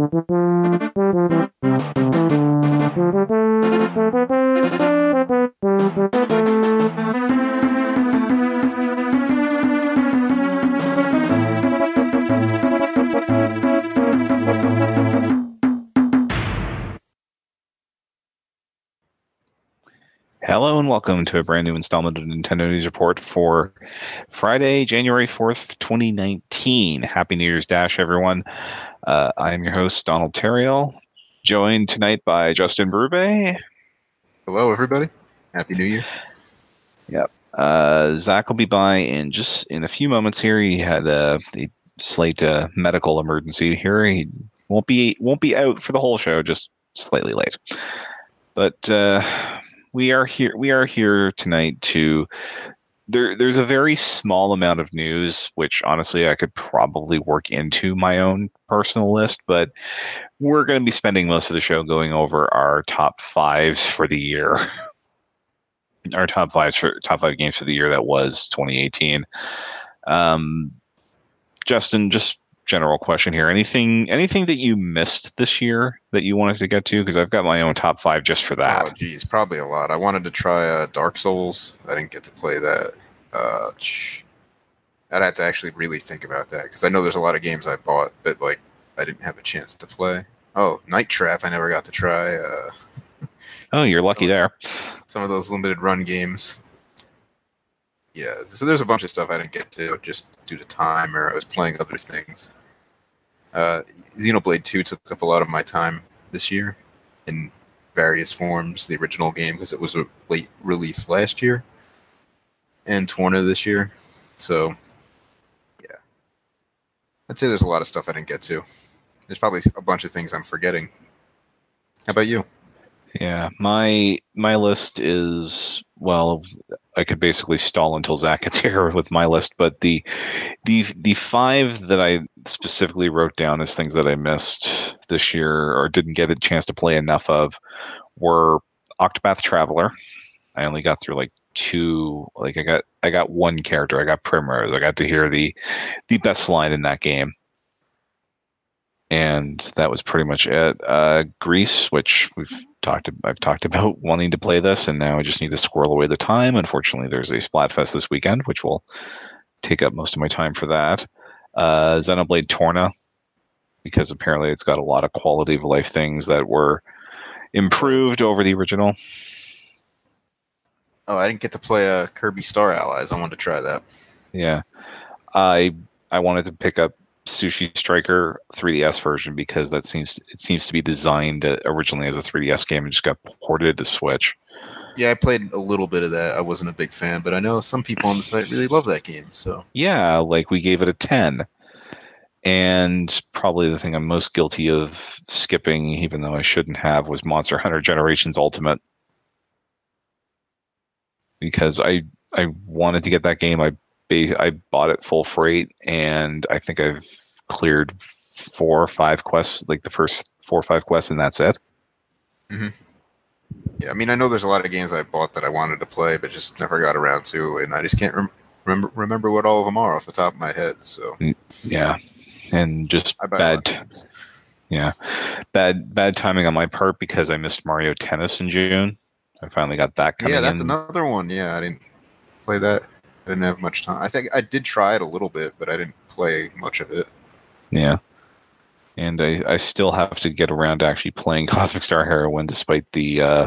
Hello and welcome to a brand new installment of Nintendo News Report for Friday, January 4th, 2019. Happy New Year's Dash, everyone. Uh, I am your host, Donald Theriault, joined tonight by Justin Berube. Hello, everybody. Happy New Year. Yep. Uh, Zach will be by in just in a few moments here. He had a, a slight uh, medical emergency here. He won't be won't be out for the whole show, just slightly late. But uh, we are here we are here tonight to there there's a very small amount of news which honestly I could probably work into my own personal list but we're going to be spending most of the show going over our top 5s for the year our top 5s for top 5 games for the year that was 2018 um Justin just general question here. Anything anything that you missed this year that you wanted to get to? Because I've got my own top five just for that. Oh, geez, probably a lot. I wanted to try uh, Dark Souls. I didn't get to play that. Uh, I'd have to actually really think about that because I know there's a lot of games I bought, but like I didn't have a chance to play. Oh, Night Trap, I never got to try. Uh, oh, you're lucky there. Some of those limited run games. Yeah, so there's a bunch of stuff I didn't get to just due to time or I was playing other things. Uh, Xenoblade 2 took up a lot of my time this year in various forms. The original game, because it was a late release last year, and Torna this year. So, yeah. I'd say there's a lot of stuff I didn't get to. There's probably a bunch of things I'm forgetting. How about you? Yeah, my my list is well, I could basically stall until Zach gets here with my list, but the the the five that I specifically wrote down as things that I missed this year or didn't get a chance to play enough of were Octopath Traveler. I only got through like two like I got I got one character. I got Primrose. I got to hear the the best line in that game and that was pretty much it. Uh, Gris, which we've talked, I've talked about wanting to play this, and now I just need to squirrel away the time. Unfortunately, there's a Splatfest this weekend, which will take up most of my time for that. Uh, Xenoblade Torna, because apparently it's got a lot of quality of life things that were improved over the original. Oh, I didn't get to play uh, Kirby Star Allies. I wanted to try that. Yeah, I I wanted to pick up Sushi Striker 3DS version because that seems it seems to be designed uh, originally as a 3DS game and just got ported to Switch. Yeah, I played a little bit of that. I wasn't a big fan, but I know some people on the site really love that game. So yeah, like we gave it a 10. And probably the thing I'm most guilty of skipping, even though I shouldn't have, was Monster Hunter Generations Ultimate. Because I I wanted to get that game. I I bought it full freight, and I think I've cleared four or five quests, like the first four or five quests, and that's it. Mm-hmm. Yeah, I mean, I know there's a lot of games I bought that I wanted to play, but just never got around to, and I just can't rem- remember remember what all of them are off the top of my head. So mm, yeah, and just bad. Yeah, bad bad timing on my part because I missed Mario Tennis in June. I finally got that. yeah, that's in. another one. Yeah, I didn't play that. I didn't have much time. I think I did try it a little bit, but I didn't play much of it. Yeah. And I, I still have to get around to actually playing Cosmic Star Heroine despite the uh,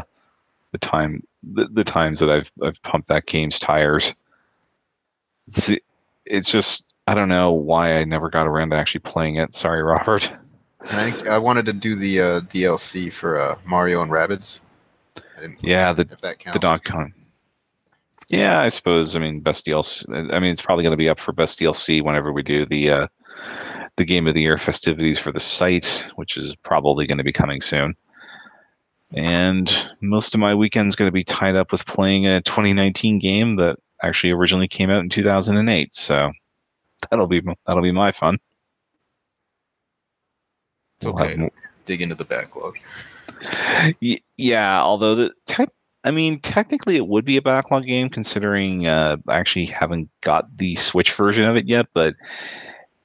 the time the, the times that I've I've pumped that game's tires. It's, it's just I don't know why I never got around to actually playing it. Sorry, Robert. I think I wanted to do the uh, DLC for uh, Mario and Rabbids. Yeah, the the Donkey Kong. Yeah, I suppose. I mean, best DLC. I mean, it's probably going to be up for best DLC whenever we do the uh, the Game of the Year festivities for the site, which is probably going to be coming soon. And most of my weekend's going to be tied up with playing a 2019 game that actually originally came out in 2008. So that'll be that'll be my fun. It's okay. We'll dig into the backlog. Yeah, although the tech I mean, technically, it would be a backlog game considering uh, I actually haven't got the Switch version of it yet. But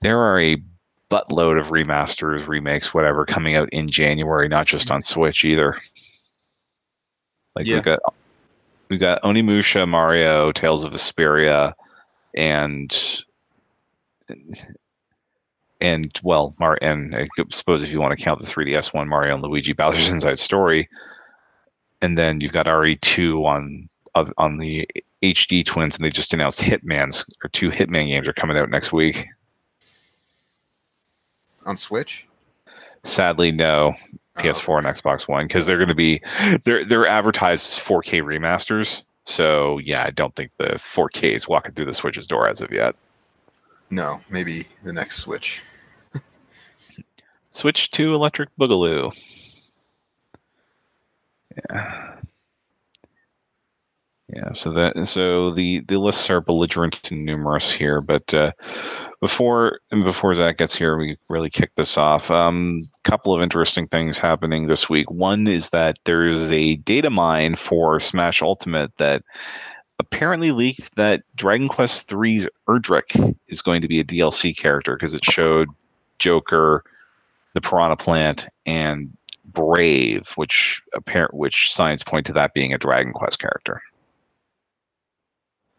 there are a buttload of remasters, remakes, whatever coming out in January, not just on Switch either. Like Yeah. we got we got Onimusha, Mario, Tales of Vesperia, and and well, Mar and I suppose if you want to count the 3DS one, Mario and Luigi Bowser's Inside Story, and then you've got RE2 on on- the HD Twins, and they just announced Hitman's or two Hitman games are coming out next week. On Switch? Sadly, no Oh, PS4 and Xbox One because they're going to be they're they're advertised as 4K remasters. So yeah, I don't think the 4K is walking through the Switch's door as of yet. No, maybe the next Switch. Switch to Electric Boogaloo. Yeah. Yeah, so that so the the lists are belligerent and numerous here, but uh, before before Zach gets here, we really kick this off. Um, couple of interesting things happening this week. One is that there is a data mine for Smash Ultimate that apparently leaked that Dragon Quest III's Erdrick is going to be a DLC character because it showed Joker, the Piranha Plant, and Brave, which apparent which signs point to that being a Dragon Quest character.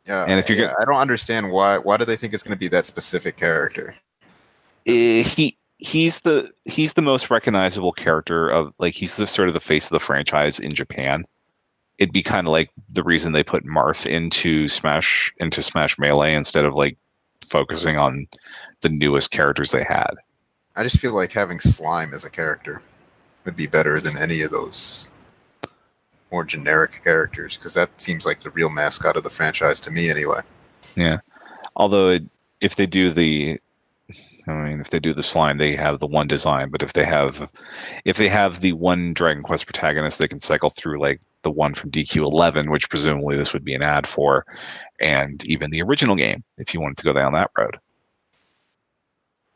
Yeah, And if you're yeah, I don't understand why. Why do they think it's going to be that specific character? Eh, he he's the he's the most recognizable character of like he's the sort of the face of the franchise in Japan. It'd be kind of like the reason they put Marth into Smash into Smash Melee instead of like focusing on the newest characters they had. I just feel like having Slime as a character would be better than any of those more generic characters because that seems like the real mascot of the franchise to me, anyway. Yeah. Although it, if they do the I mean, if they do the slime, they have the one design. But if they have, if they have the one Dragon Quest protagonist, they can cycle through like the one from DQ11, which presumably this would be an ad for, and even the original game if you wanted to go down that road.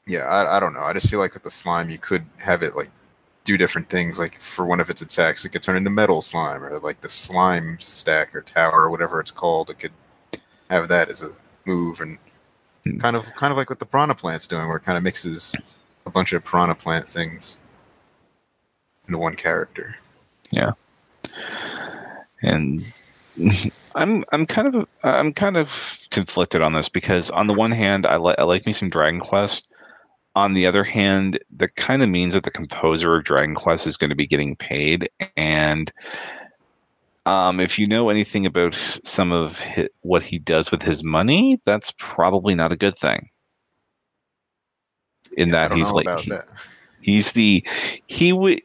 Yeah, I, I don't know. I just feel like with the slime, you could have it like do different things. Like for one of its attacks, it could turn into metal slime, or like the slime stack or tower or whatever it's called. It could have that as a move, and Hmm. kind of kind of like what the piranha plant's doing, where it kind of mixes a bunch of piranha plant things into one character. And I'm I'm kind of I'm kind of conflicted on this because on the one hand I like I like me some Dragon Quest. On the other hand, that kind of means that the composer of Dragon Quest is going to be getting paid, and um, if you know anything about some of hi what he does with his money, that's probably not a good thing. In Yeah, I that don't he's know like about that. he's the he would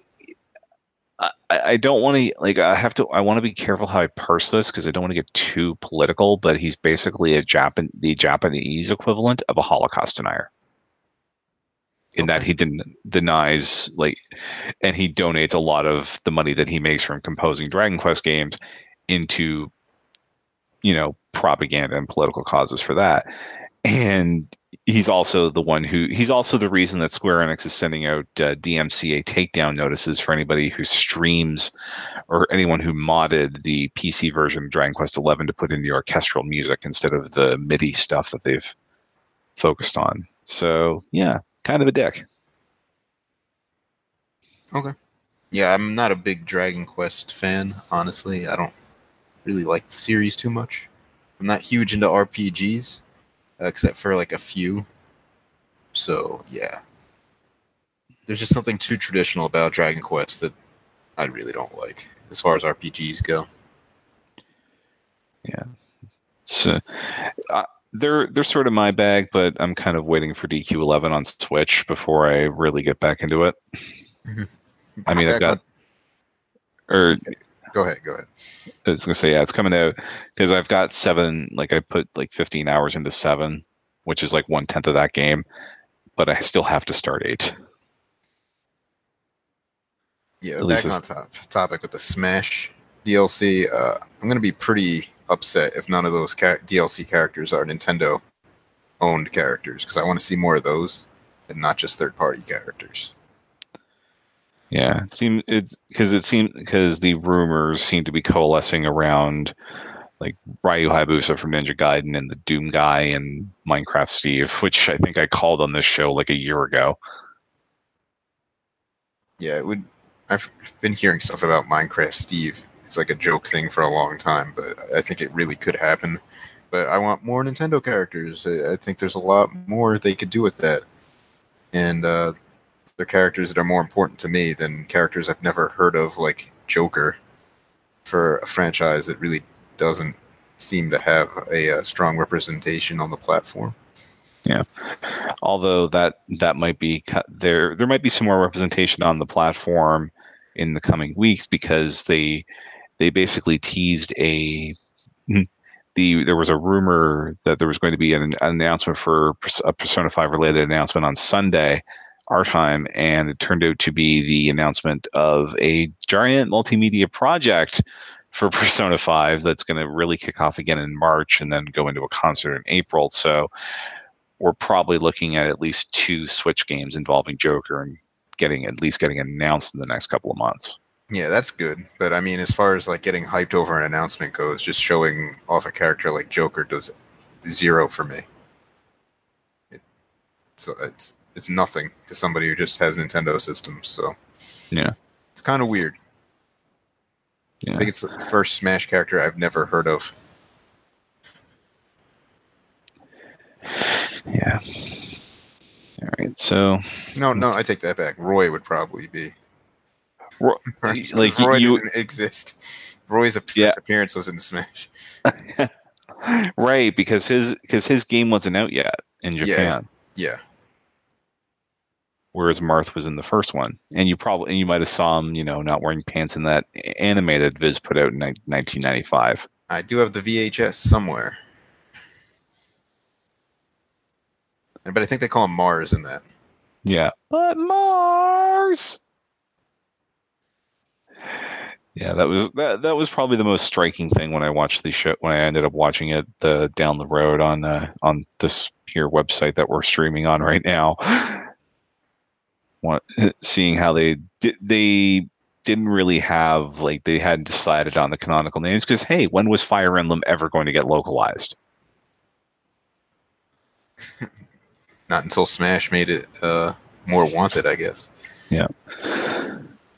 I, I don't want to like I have to I want to be careful how I parse this because I don't want to get too political, but he's basically a Japan the Japanese equivalent of a Holocaust denier. In that he den- denies like and he donates a lot of the money that he makes from composing Dragon Quest games into you know propaganda and political causes for that. And he's also the one who he's also the reason that Square Enix is sending out uh, DMCA takedown notices for anybody who streams or anyone who modded the PC version of Dragon Quest XI to put in the orchestral music instead of the MIDI stuff that they've focused on. So yeah, kind of a dick. Okay. Yeah, I'm not a big Dragon Quest fan, honestly. I don't really like the series too much. I'm not huge into RPGs, except for like a few. So, yeah. There's just something too traditional about Dragon Quest that I really don't like as far as RPGs go. Yeah, so uh, they're they're sort of my bag, but I'm kind of waiting for DQ11 on Switch before I really get back into it. I mean, I've got or Go ahead, go ahead. I was gonna say yeah, it's coming out because I've got seven. Like I put like 15 hours into seven, which is like one tenth of that game, but I still have to start eight. Yeah, back on top, topic with the Smash DLC. Uh, I'm gonna be pretty upset if none of those ca- DLC characters are Nintendo owned characters because I want to see more of those and not just third party characters. Yeah, it seems it's because it seems because the rumors seem to be coalescing around like Ryu Hayabusa from Ninja Gaiden and the Doom guy and Minecraft Steve, which I think I called on this show like a year ago. Yeah, it would. I've been hearing stuff about Minecraft Steve. It's like a joke thing for a long time, but I think it really could happen. But I want more Nintendo characters. I think there's a lot more they could do with that, and uh, they're characters that are more important to me than characters I've never heard of, like Joker, for a franchise that really doesn't seem to have a, uh strong representation on the platform. Yeah, although that that might be there there might be some more representation on the platform in the coming weeks because they they basically teased a the there was a rumor that there was going to be an, an announcement for a Persona 5 related announcement on Sunday our time and it turned out to be the announcement of a giant multimedia project for Persona 5 that's going to really kick off again in March and then go into a concert in April so we're probably looking at at least two Switch games involving Joker and getting at least getting announced in the next couple of months. Yeah, that's good. But I mean, as far as like getting hyped over an announcement goes, just showing off a character like Joker does zero for me. It, so it's it's nothing to somebody who just has Nintendo systems. So Yeah. it's kind of weird. Yeah. I think it's the first Smash character I've never heard of. Yeah. All right. So, No, no, I take that back. Roy would probably be. Ro- Right? like, Roy you- didn't exist. Roy's first Yeah. appearance was in Smash. right, because his because his game wasn't out yet in Yeah. Japan, Yeah, whereas Marth was in the first one, and you probably and you might have saw him, you know, not wearing pants in that anime that Viz put out in ni- 1995. I do have the VHS somewhere, but I think they call him Mars in that. Yeah. But Mars. Yeah, that was that. That was probably the most striking thing when I watched the show. When I ended up watching it the down the road on uh, on this here website that we're streaming on right now. What, seeing how they di- they didn't really have like they hadn't decided on the canonical names because hey, when was Fire Emblem ever going to get localized? Not until Smash made it uh, more wanted, I guess. Yeah.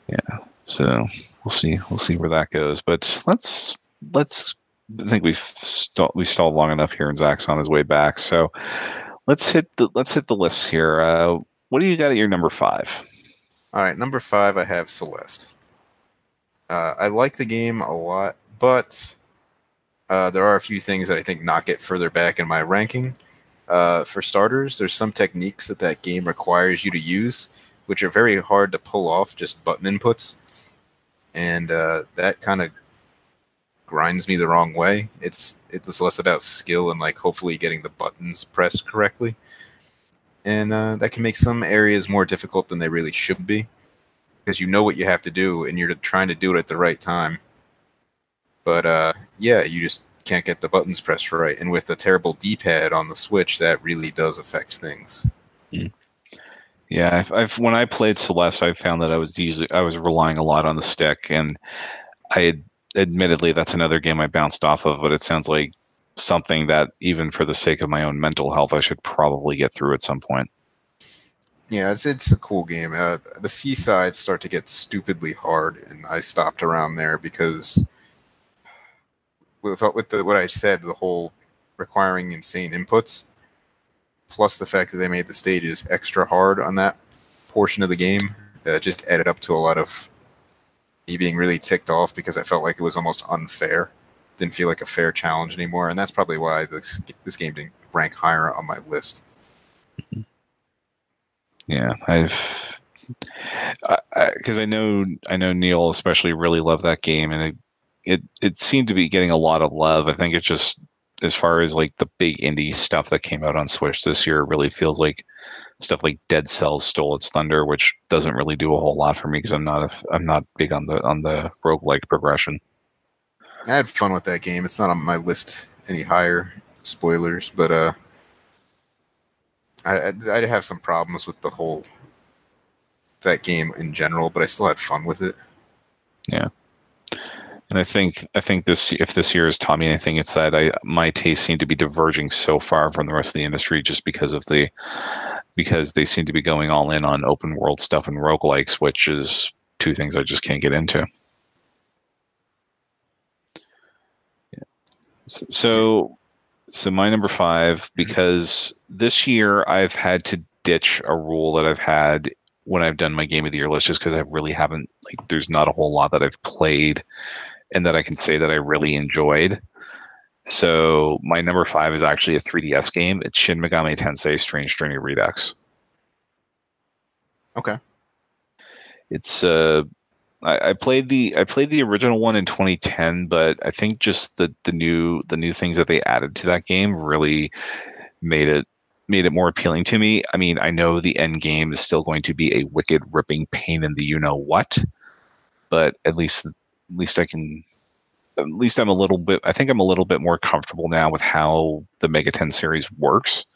Yeah. So we'll see. We'll see where that goes. But let's let's. I think we've stalled, we stalled long enough here, and Zach's on his way back. So let's hit the let's hit the list here. Uh, what do you got at your number five? All right, number five, I have Celeste. Uh, I like the game a lot, but uh, there are a few things that I think knock it further back in my ranking. Uh, for starters, there's some techniques that that game requires you to use, which are very hard to pull off just button inputs, and uh, that kind of grinds me the wrong way. It's it's less about skill and like hopefully getting the buttons pressed correctly, and uh, that can make some areas more difficult than they really should be because you know what you have to do and you're trying to do it at the right time. But uh, yeah, you just can't get the buttons pressed right, and with the terrible D-pad on the Switch, that really does affect things. Yeah, I've, I've when I played Celeste, I found that I was usually I was relying a lot on the stick, and I admittedly that's another game I bounced off of, but it sounds like something that even for the sake of my own mental health, I should probably get through at some point. Yeah, it's it's a cool game. Uh, the seasides start to get stupidly hard, and I stopped around there because with with the, what I said, the whole requiring insane inputs, plus the fact that they made the stages extra hard on that portion of the game, uh, just added up to a lot of me being really ticked off because I felt like it was almost unfair. Didn't feel like a fair challenge anymore, and that's probably why this this game didn't rank higher on my list. Yeah, I've because I, I know I know Neil especially really loved that game, and it, it it seemed to be getting a lot of love. I think it's just as far as like the big indie stuff that came out on Switch this year, really feels like stuff like Dead Cells stole its thunder, which doesn't really do a whole lot for me because I'm not a, I'm not big on the on the roguelike progression. I had fun with that game. It's not on my list any higher. Spoilers, but uh, I I'd- have some problems with the whole that game in general, but I still had fun with it. Yeah, And I think I think this if this year has taught me anything, it's that I my tastes seem to be diverging so far from the rest of the industry just because of the because they seem to be going all in on open world stuff and roguelikes, which is two things I just can't get into. So so my number five, because this year I've had to ditch a rule that I've had when I've done my game of the year list just because I really haven't like there's not a whole lot that I've played and that I can say that I really enjoyed. So my number five is actually a 3DS game. It's Shin Megami Tensei Strange Journey Redux. Okay. It's uh I, I played the I played the original one in 2010, but I think just the the new the new things that they added to that game really made it made it more appealing to me. I mean, I know the end game is still going to be a wicked ripping pain in the you know what, but at least at least I can at least I'm a little bit I think I'm a little bit more comfortable now with how the Megaten series works.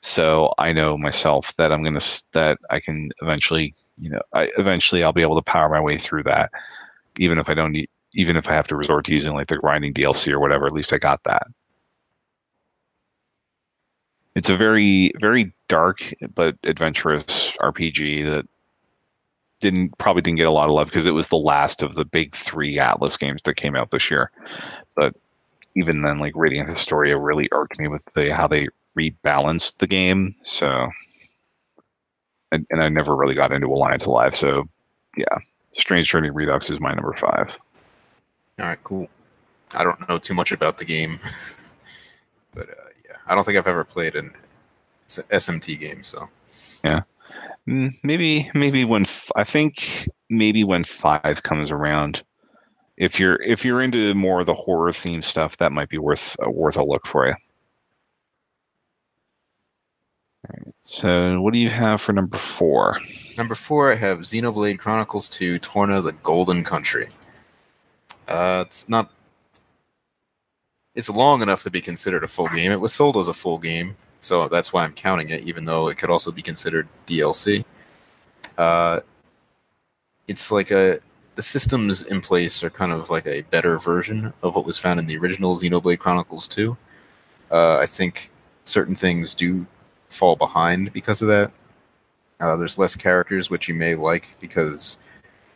So I know myself that I'm gonna that I can eventually you know I eventually I'll be able to power my way through that, even if I don't need even if I have to resort to using like the grinding DLC or whatever. At least I got that. It's a very very dark but adventurous RPG that didn't probably didn't get a lot of love because it was the last of the big three Atlus games that came out this year. But even then, like Radiant Historia really irked me with the how they rebalanced the game. So, and, and I never really got into Alliance Alive. So, yeah, Strange Journey Redux is my number five. All right, cool. I don't know too much about the game, but uh, yeah, I don't think I've ever played an SMT game. So, yeah, Mm, maybe maybe when f- I think maybe when five comes around, if you're if you're into more of the horror theme stuff, that might be worth uh, worth a look for you. Right. So, what do you have for number four? Number four, I have Xenoblade Chronicles 2 Torna the Golden Country. Uh, it's not. It's long enough to be considered a full game. It was sold as a full game, so that's why I'm counting it, even though it could also be considered DLC. Uh, it's like a the systems in place are kind of like a better version of what was found in the original Xenoblade Chronicles 2. Uh, I think certain things do fall behind because of that. Uh, there's less characters, which you may like because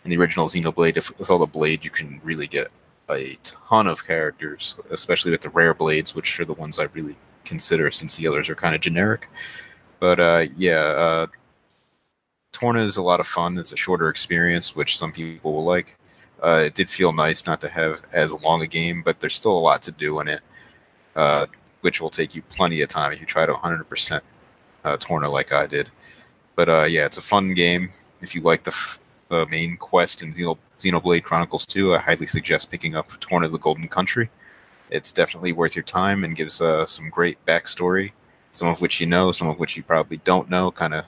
in the original Xenoblade, if, with all the blades, you can really get a ton of characters, especially with the rare blades, which are the ones I really consider since the others are kind of generic. But uh, yeah, uh, Torna is a lot of fun. It's a shorter experience, which some people will like. Uh, it did feel nice not to have as long a game, but there's still a lot to do in it, uh, which will take you plenty of time if you try to 100% uh, Torna like I did. But uh, yeah, it's a fun game. If you like the, f- the main quest in Xenoblade Chronicles 2, I highly suggest picking up Torna the Golden Country it's definitely worth your time and gives uh, some great backstory, some of which you know, some of which you probably don't know. Kind of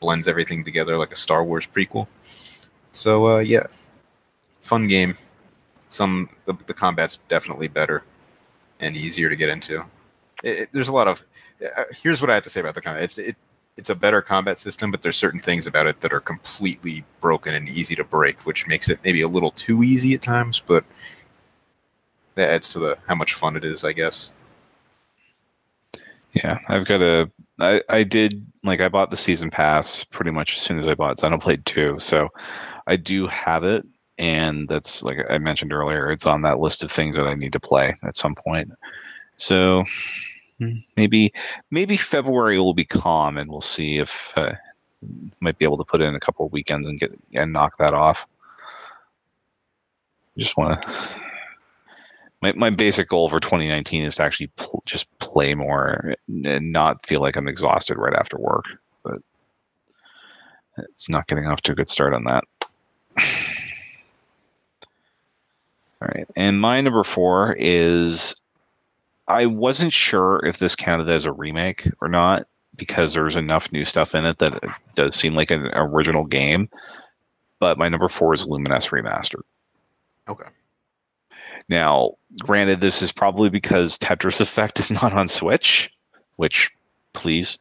blends everything together like a Star Wars prequel. So uh, yeah, fun game. Some the, the combat's definitely better and easier to get into. It, it, there's a lot of. Uh, here's what I have to say about the combat. It's it, it's a better combat system, but there's certain things about it that are completely broken and easy to break, which makes it maybe a little too easy at times. But that adds to the how much fun it is, I guess. Yeah, I've got a. I I did like I bought the season pass pretty much as soon as I bought Xenoblade Two, so I do have it, and that's like I mentioned earlier, it's on that list of things that I need to play at some point. So maybe maybe February will be calm, and we'll see if uh, might be able to put in a couple of weekends and get and knock that off. Just want to my, my basic goal for 2019 is to actually pl- just play more and not feel like I'm exhausted right after work. But it's not getting off to a good start on that. All right. And my number four is I wasn't sure if this counted as a remake or not because there's enough new stuff in it that it does seem like an original game. But my number four is Lumines Remastered. Okay. Now, granted, this is probably because Tetris Effect is not on Switch, which please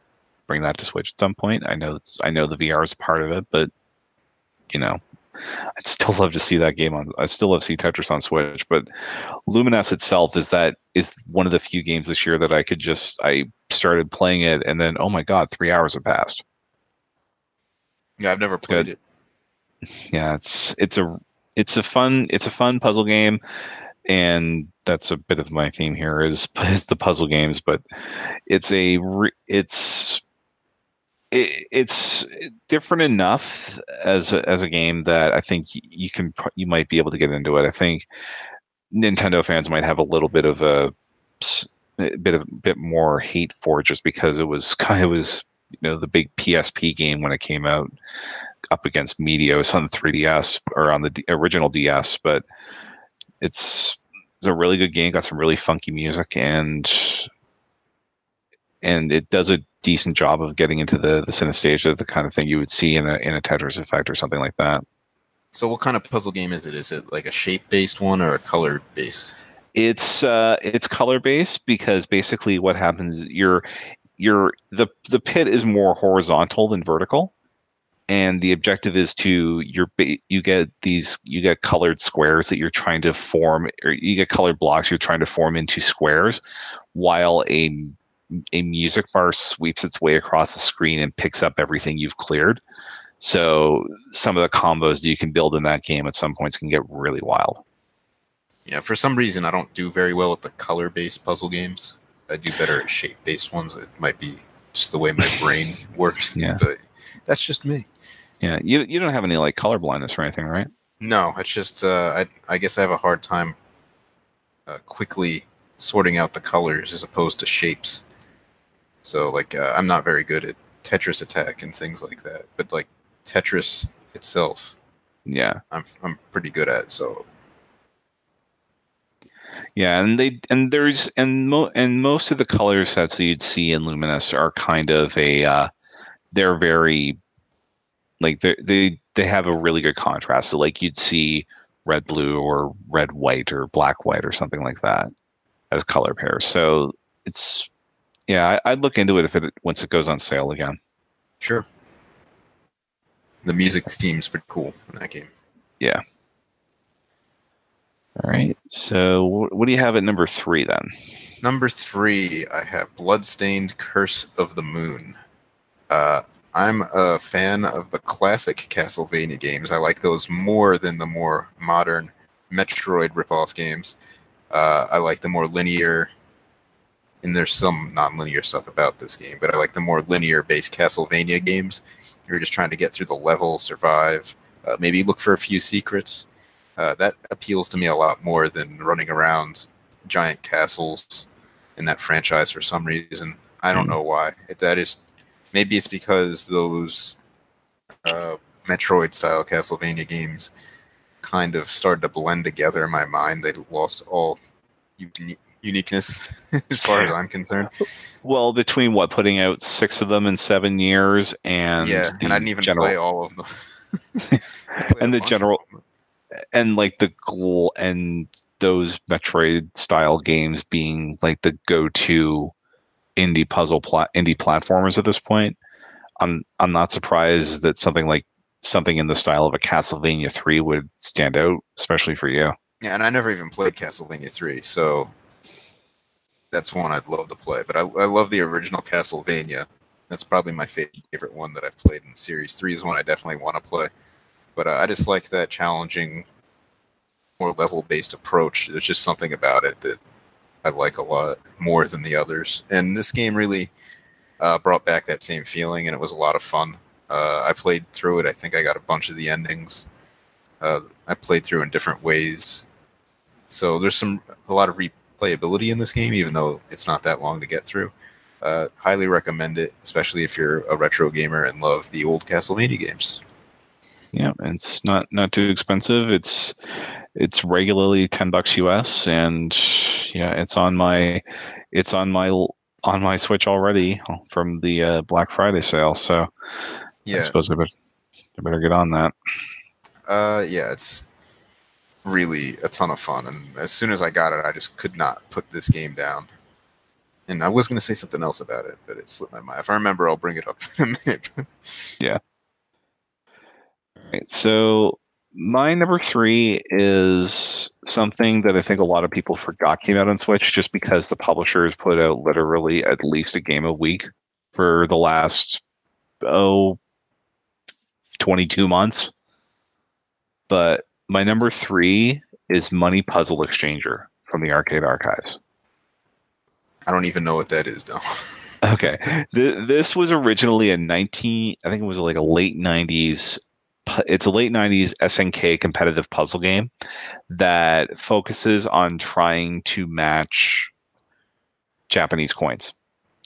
bring that to Switch at some point. I know it's I know the VR is part of it, but you know, I'd still love to see that game on. I still love to see Tetris on Switch, but Lumines itself is that is one of the few games this year that I could just I started playing it and then oh my god, three hours have passed. Yeah, I've never played good. it. Yeah, it's it's a it's a fun it's a fun puzzle game, and that's a bit of my theme here is is the puzzle games, but it's a re, it's it, it's different enough as a, as a game that I think you can you might be able to get into it. I think Nintendo fans might have a little bit of a, a bit of bit more hate for it just because it was of was you know the big PSP game when it came out up against Meteos on the 3DS or on the original DS, but it's it's a really good game. Got some really funky music and and it does a decent job of getting into the the synesthesia, the kind of thing you would see in a in a Tetris effect or something like that. So, what kind of puzzle game is it? Is it like a shape-based one or a color-based? It's uh, it's color based because basically what happens you're you're the the pit is more horizontal than vertical, and the objective is to you're you get these you get colored squares that you're trying to form or you get colored blocks you're trying to form into squares, while a a music bar sweeps its way across the screen and picks up everything you've cleared. So some of the combos that you can build in that game at some points can get really wild. Yeah, for some reason I don't do very well with the color-based puzzle games. I do better at shape-based ones. It might be just the way my brain works. Yeah. But that's just me. Yeah, you you don't have any like color blindness or anything, right? No, it's just uh, I I guess I have a hard time uh, quickly sorting out the colors as opposed to shapes. So like uh, I'm not very good at Tetris attack and things like that, but like Tetris itself, Yeah, I'm I'm pretty good at. So yeah, and they and there's and mo and most of the color sets that you'd see in Lumines are kind of a uh, they're very like they they they have a really good contrast. So like you'd see red blue or red white or black white or something like that as color pairs. So it's yeah, I, I'd look into it if it once it goes on sale again. sure. The music seems pretty cool in that game. Yeah. All right. So what do you have at number three then? Number three, I have Bloodstained Curse of the Moon. Uh, I'm a fan of the classic Castlevania games. I like those more than the more modern Metroid ripoff games. Uh, I like the more linear, and there's some non-linear stuff about this game, but I like the more linear-based Castlevania games. You're just trying to get through the level, survive, uh, maybe look for a few secrets. Uh, that appeals to me a lot more than running around giant castles in that franchise for some reason. I don't Hmm. know why. It, that is maybe it's because those uh, Metroid style Castlevania games kind of started to blend together in my mind. They lost all uniqueness as far as I'm concerned. Well, between what putting out six of them in seven years and yeah, and I didn't even general, play all of them. And the general- and like the gl and those Metroid style games being like the go-to indie puzzle plat indie platformers at this point. I'm I'm not surprised that something like something in the style of a Castlevania 3 would stand out, especially for you. Yeah, and I never even played Castlevania 3, so that's one I'd love to play. But I, I love the original Castlevania. That's probably my favorite one that I've played in the series. 3 is one I definitely want to play. But uh, I just like that challenging, more level based approach. There's just something about it that I like a lot more than the others. And this game really uh, brought back that same feeling, and it was a lot of fun. Uh, I played through it. I think I got a bunch of the endings. Uh, I played through in different ways. So there's some a lot of replayability in this game, even though it's not that long to get through. Uh, highly recommend it, especially if you're a retro gamer and love the old Castlevania games. Yeah, it's not not too expensive. It's it's regularly ten bucks US, and yeah, it's on my it's on my on my Switch already from the uh, Black Friday sale. So I Yeah, suppose I better, I better get on that. uh, yeah, it's really a ton of fun. And as soon as I got it, I just could not put this game down. And I was going to say something else about it, but it slipped my mind. If I remember, I'll bring it up in a minute. yeah. Right, so my number three is something that I think a lot of people forgot came out on Switch just because the publishers put out literally at least a game a week for the last, oh, 22 months. But my number three is Money Puzzle Exchanger from the Arcade Archives. I don't even know what that is, though. okay. Th- this was originally a 19, I think it was like a late 90s it's a late 90s SNK competitive puzzle game that focuses on trying to match Japanese coins.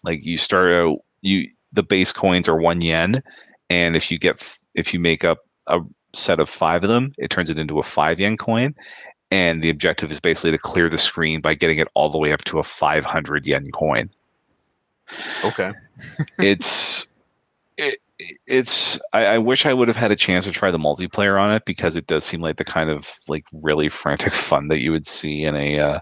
Like you start out you the base coins are 1 yen and if you get if you make up a set of 5 of them, it turns it into a 5 yen coin and the objective is basically to clear the screen by getting it all the way up to a 500 yen coin. Okay. it's it, it's I, I, wish I would have had a chance to try the multiplayer on it because it does seem like the kind of like really frantic fun that you would see in a uh,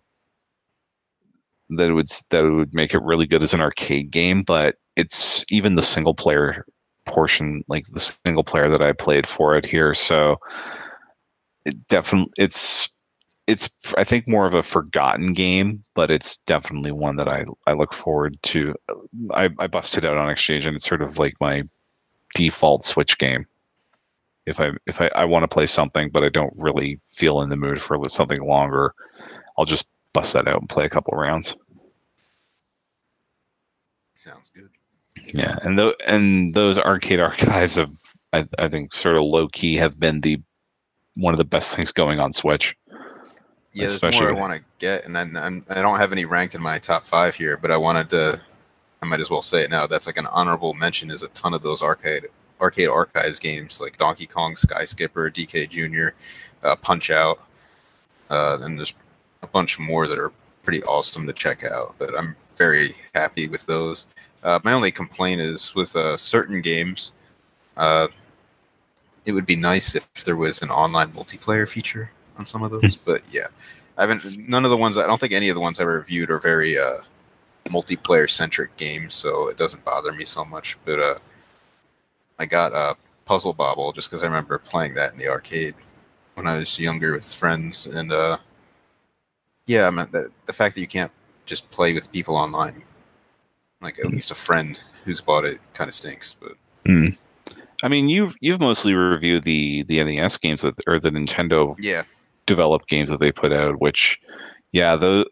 that it would that it would make it really good as an arcade game. But it's even the single player portion, like the single player that I played for it here. So it definitely it's it's I think more of a forgotten game, but it's definitely one that I I look forward to. I, I busted out on exchange, and it's sort of like my default Switch game. If I if I, I want to play something, but I don't really feel in the mood for something longer, I'll just bust that out and play a couple rounds. Sounds good. Yeah, and though and those arcade archives have I, I think sort of low key have been the one of the best things going on Switch. Yeah, there's more I want to get, and then I'm, I don't have any ranked in my top five here, but I wanted to I might as well say it now. That's like an honorable mention. Is a ton of those arcade arcade archives games like Donkey Kong, Sky Skipper, DK Jr., uh, Punch Out, uh, and there's a bunch more that are pretty awesome to check out. But I'm very happy with those. Uh, my only complaint is with uh, certain games. Uh, it would be nice if there was an online multiplayer feature on some of those. Hmm. but yeah, I haven't. None of the ones. I don't think any of the ones I've reviewed are very uh, multiplayer centric games, so it doesn't bother me so much. But uh, I got a Puzzle Bobble just because I remember playing that in the arcade when I was younger with friends, and uh, yeah, I mean the, the fact that you can't just play with people online, like at least a friend who's bought it, kind of stinks. But mm. I mean, you've you've mostly reviewed the the NES games that or the Nintendo yeah developed games that they put out, which yeah, the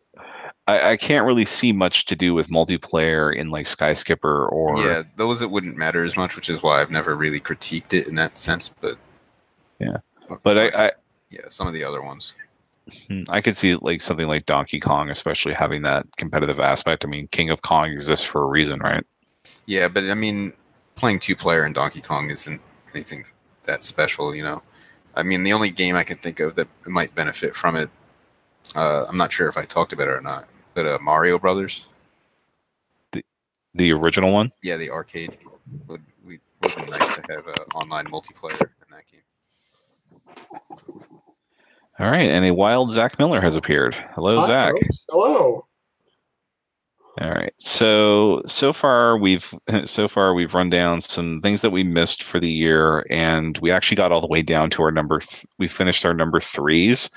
I, I, can't really see much to do with multiplayer in like Sky Skipper or yeah, those it wouldn't matter as much, which is why I've never really critiqued it in that sense. But yeah, but I, I yeah, some of the other ones. Hmm, I could see like something like Donkey Kong, especially having that competitive aspect. I mean, King of Kong exists for a reason, right? Yeah, but I mean, playing two player in Donkey Kong isn't anything that special, you know. I mean, the only game I can think of that might benefit from it. Uh, I'm not sure if I talked about it or not but uh, Mario Brothers. The the original one. Yeah, the arcade would we would be nice to have uh, online multiplayer in that game. All right, and a wild Zach Miller has appeared. Hello, Hi, Zach. Folks. Hello. All right. So so far we've so far we've run down some things that we missed for the year, and we actually got all the way down to our number. Th- we finished our number threes.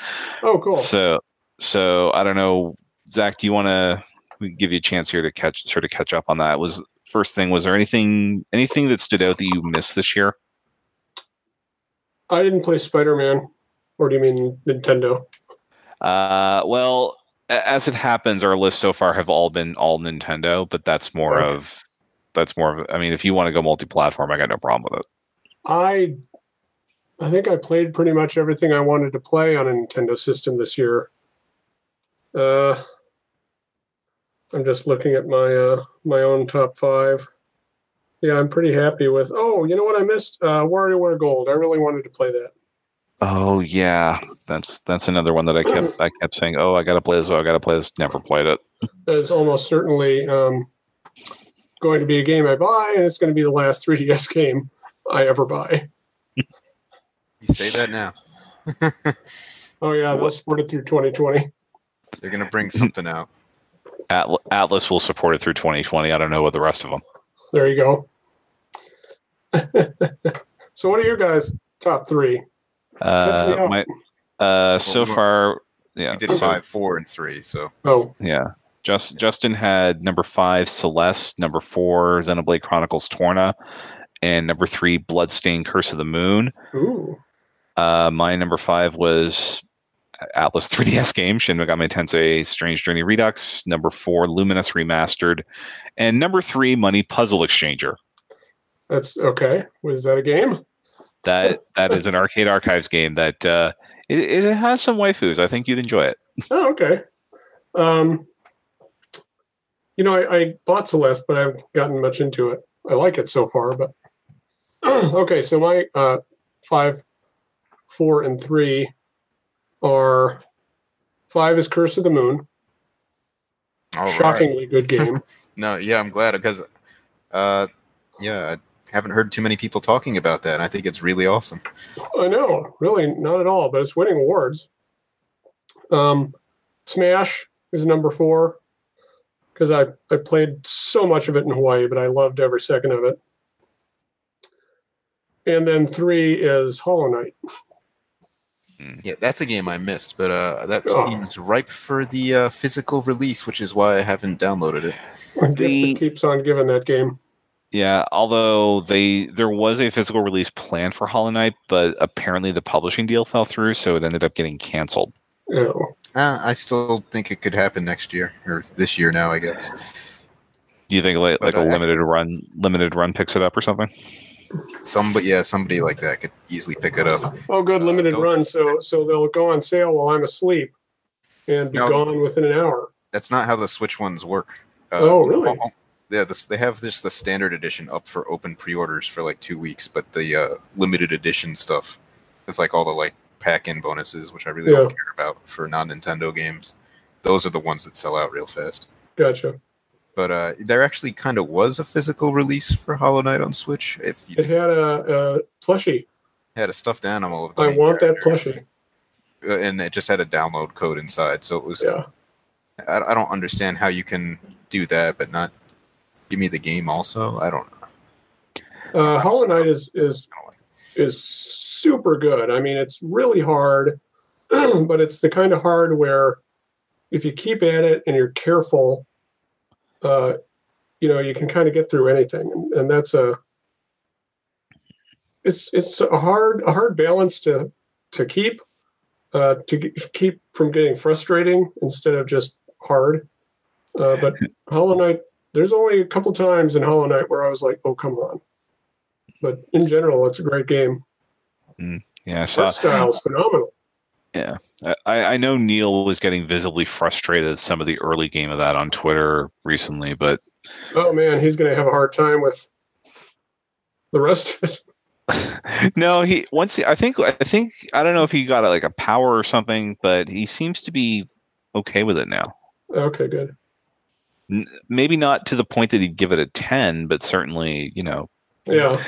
Oh, cool. So so I don't know Zach, do you want to give you a chance here to catch sort of catch up on that? Was first thing was there anything anything that stood out that you missed this year? I didn't play Spider Man. Or do you mean Nintendo? Uh, well, as it happens, our lists so far have all been all Nintendo, but that's more right. of that's more of. I mean, if you want to go multi-platform, I got no problem with it. I I think I played pretty much everything I wanted to play on a Nintendo system this year. Uh, I'm just looking at my uh, my own top five. Yeah, I'm pretty happy with. Oh, you know what I missed? Uh, WarioWare Gold. I really wanted to play that. Oh yeah, that's that's another one that I kept I kept saying. Oh, I got to play this. Oh, I got to play this. Never played it. It's almost certainly um, going to be a game I buy, and it's going to be the last 3DS game I ever buy. you say that now. oh yeah, they'll support it through 2020. They're going to bring something out. Atlus will support it through 2020. I don't know what the rest of them. There you go. so, what are your guys' top three? Uh, my, uh, so far, yeah. We did five, four, and three. So Oh, Yeah. Just, Justin had number five, Celeste, number four, Xenoblade Chronicles Torna, and number three, Bloodstained Curse of the Moon. ooh. Uh, my number five was Atlus 3DS game, Shin Megami Tensei Strange Journey Redux. Number four, Lumines Remastered. And number three, Money Puzzle Exchanger. That's okay. Was that a game? That That is an Arcade Archives game that uh, it, it has some waifus. I think you'd enjoy it. Oh, okay. Um, you know, I, I bought Celeste, but I haven't gotten much into it. I like it so far, but okay. So my uh, five, four, and three are five is Curse of the Moon. all right. Shockingly good game. No, yeah, I'm glad because, uh, yeah, I haven't heard too many people talking about that. And I think it's really awesome. I know, really not at all, but it's winning awards. Um, Smash is number four because I I played so much of it in Hawaii, but I loved every second of it. And then three is Hollow Knight. Yeah, that's a game I missed, but uh, that Oh. seems ripe for the uh, physical release, which is why I haven't downloaded it. A gift that keeps on giving that game. Yeah, although they there was a physical release planned for Hollow Knight, but apparently the publishing deal fell through, so it ended up getting canceled. Oh, Uh, I still think it could happen next year or this year now, I guess. Do you think like, like But a I- limited run limited run picks it up or something? Somebody, yeah, somebody like that could easily pick it up. oh, good limited don't- run. So so they'll go on sale while I'm asleep, and be No. gone within an hour. That's not how the Switch ones work. Uh, Oh, really? Yeah, this, they have just the standard edition up for open pre-orders for like two weeks, but the uh, limited edition stuff, it's like all the like pack-in bonuses, which I really don't care about for non-Nintendo games. Those are the ones that sell out real fast. Gotcha. But uh, there actually kind of was a physical release for Hollow Knight on Switch. If It had a, a plushie. had a stuffed animal of the I want that plushie. uh, and it just had a download code inside. So it was. Yeah. I, I don't understand how you can do that, but not give me the game also. I don't know. Uh, Hollow Knight is is I don't like it. is super good. I mean, it's really hard, but it's the kind of hard where if you keep at it and you're careful, uh, you know, you can kind of get through anything, and, and that's a it's it's a hard a hard balance to to keep uh, to get, keep from getting frustrating instead of just hard. Uh, but Hollow Knight, there's only a couple times in Hollow Knight where I was like, oh come on. But in general, it's a great game. Mm, yeah, so Art style is phenomenal. I, I know Neil was getting visibly frustrated at some of the early game of that on Twitter recently, but Oh man, he's going to have a hard time with the rest of it. no, he once he, I think I think I don't know if he got like a power or something, but he seems to be okay with it now. Okay, good. N- Maybe not to the point that he'd give it a ten, but certainly you know Yeah,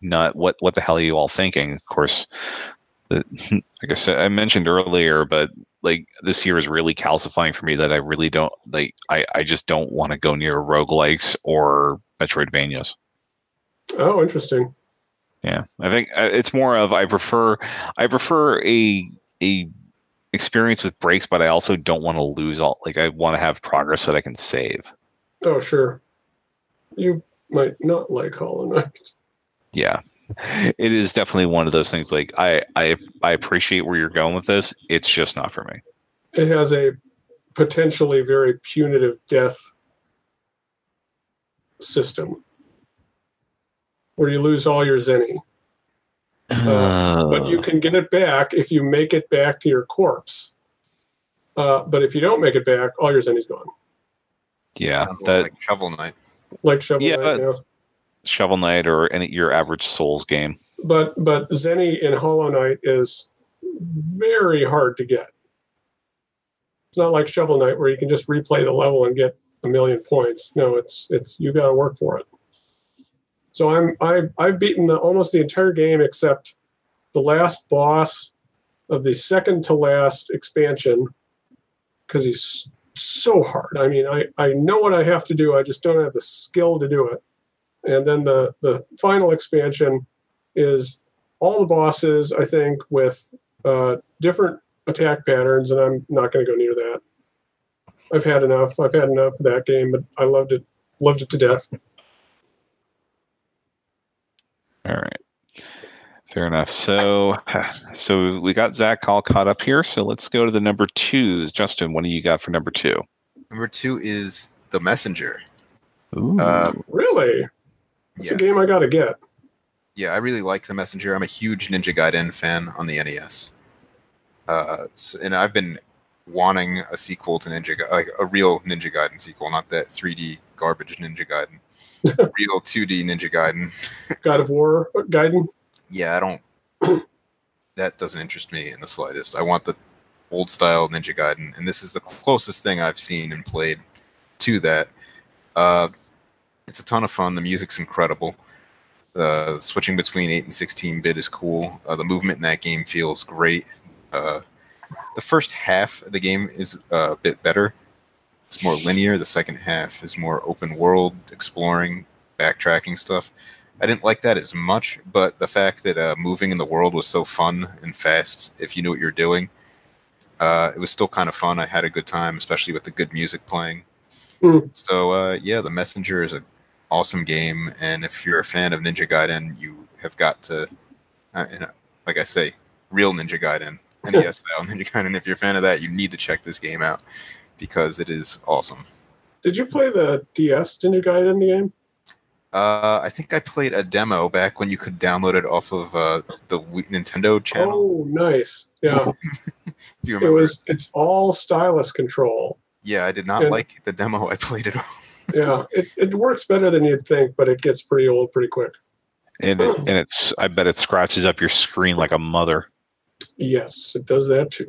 not what what the hell are you all thinking? Of course, the, like I said, I mentioned earlier, but like this year is really calcifying for me that I really don't like. I I just don't want to go near roguelikes or Metroidvanias. Oh, interesting. Yeah, I think uh, it's more of I prefer I prefer a a experience with breaks, but I also don't want to lose all. Like I want to have progress that I can save. Oh, sure. You might not like Hollow Knight. Yeah, it is definitely one of those things. Like I I I appreciate where you're going with this. It's just not for me. It has a potentially very punitive death system where you lose all your zenny, Uh, but you can get it back if you make it back to your corpse. Uh, but if you don't make it back, all your zenny's gone. yeah, Sounds that like Shovel Knight. Like Shovel Yeah, Knight. yeah. Shovel Knight or any your average Souls game. but but Zenny in Hollow Knight is very hard to get. It's not like Shovel Knight where you can just replay the level and get a million points. No, it's it's you got to work for it. So I'm I I've beaten the almost the entire game except the last boss of the second to last expansion because he's so hard. I mean, I I know what I have to do. I just don't have the skill to do it. And then the the final expansion is all the bosses, I think, with uh, different attack patterns, and I'm not going to go near that. I've had enough. I've had enough of that game, but I loved it. Loved it to death. All right. Fair enough. So, so we got Zach all caught up here. So let's go to the number twos. Justin, what do you got for number two? Number two is The Messenger. Ooh. Uh, Really? It's yeah. a game I got to get. yeah, I really like The Messenger. I'm a huge Ninja Gaiden fan on the NES. Uh, so, and I've been wanting a sequel to Ninja, Ga- like a real Ninja Gaiden sequel, not that 3D garbage Ninja Gaiden. real 2D Ninja Gaiden. God of War uh, Gaiden. Yeah, I don't. that doesn't interest me in the slightest. I want the old style Ninja Gaiden, and this is the closest thing I've seen and played to that. Uh, it's a ton of fun. The music's incredible. Uh, switching between 8 and 16 bit is cool. Uh, the movement in that game feels great. Uh, the first half of the game is uh, a bit better. It's more linear. The second half is more open world, exploring, backtracking stuff. I didn't like that as much, but the fact that uh, moving in the world was so fun and fast, if you knew what you're doing, uh, it was still kind of fun. I had a good time, especially with the good music playing. Mm. So uh, yeah, The Messenger is an awesome game, and if you're a fan of Ninja Gaiden, you have got to, uh, you know, like I say, real Ninja Gaiden, NES style Ninja Gaiden. If you're a fan of that, you need to check this game out because it is awesome. Did you play the DS Ninja Gaiden game? Uh, I think I played a demo back when you could download it off of uh, the Nintendo channel. Oh, nice. Yeah, if you it was. It's all stylus control. Yeah, I did not Yeah. like the demo I played it on. Yeah, it, it works better than you'd think, but it gets pretty old pretty quick. and it, and it's I bet it scratches up your screen like a mother. Yes, it does that too.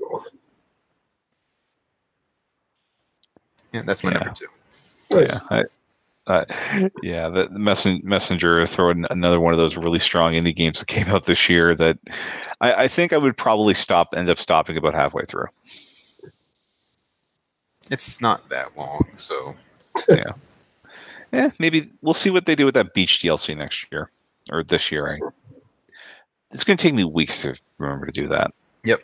Yeah, that's my Yeah. number two. Nice. Yeah, I, uh, yeah. The, the messen- messenger throwing another one of those really strong indie games that came out this year. That I, I think I would probably stop, end up stopping about halfway through. It's not that long, so Yeah, maybe we'll see what they do with that beach DLC next year or this year. Right? It's going to take me weeks to remember to do that. Yep.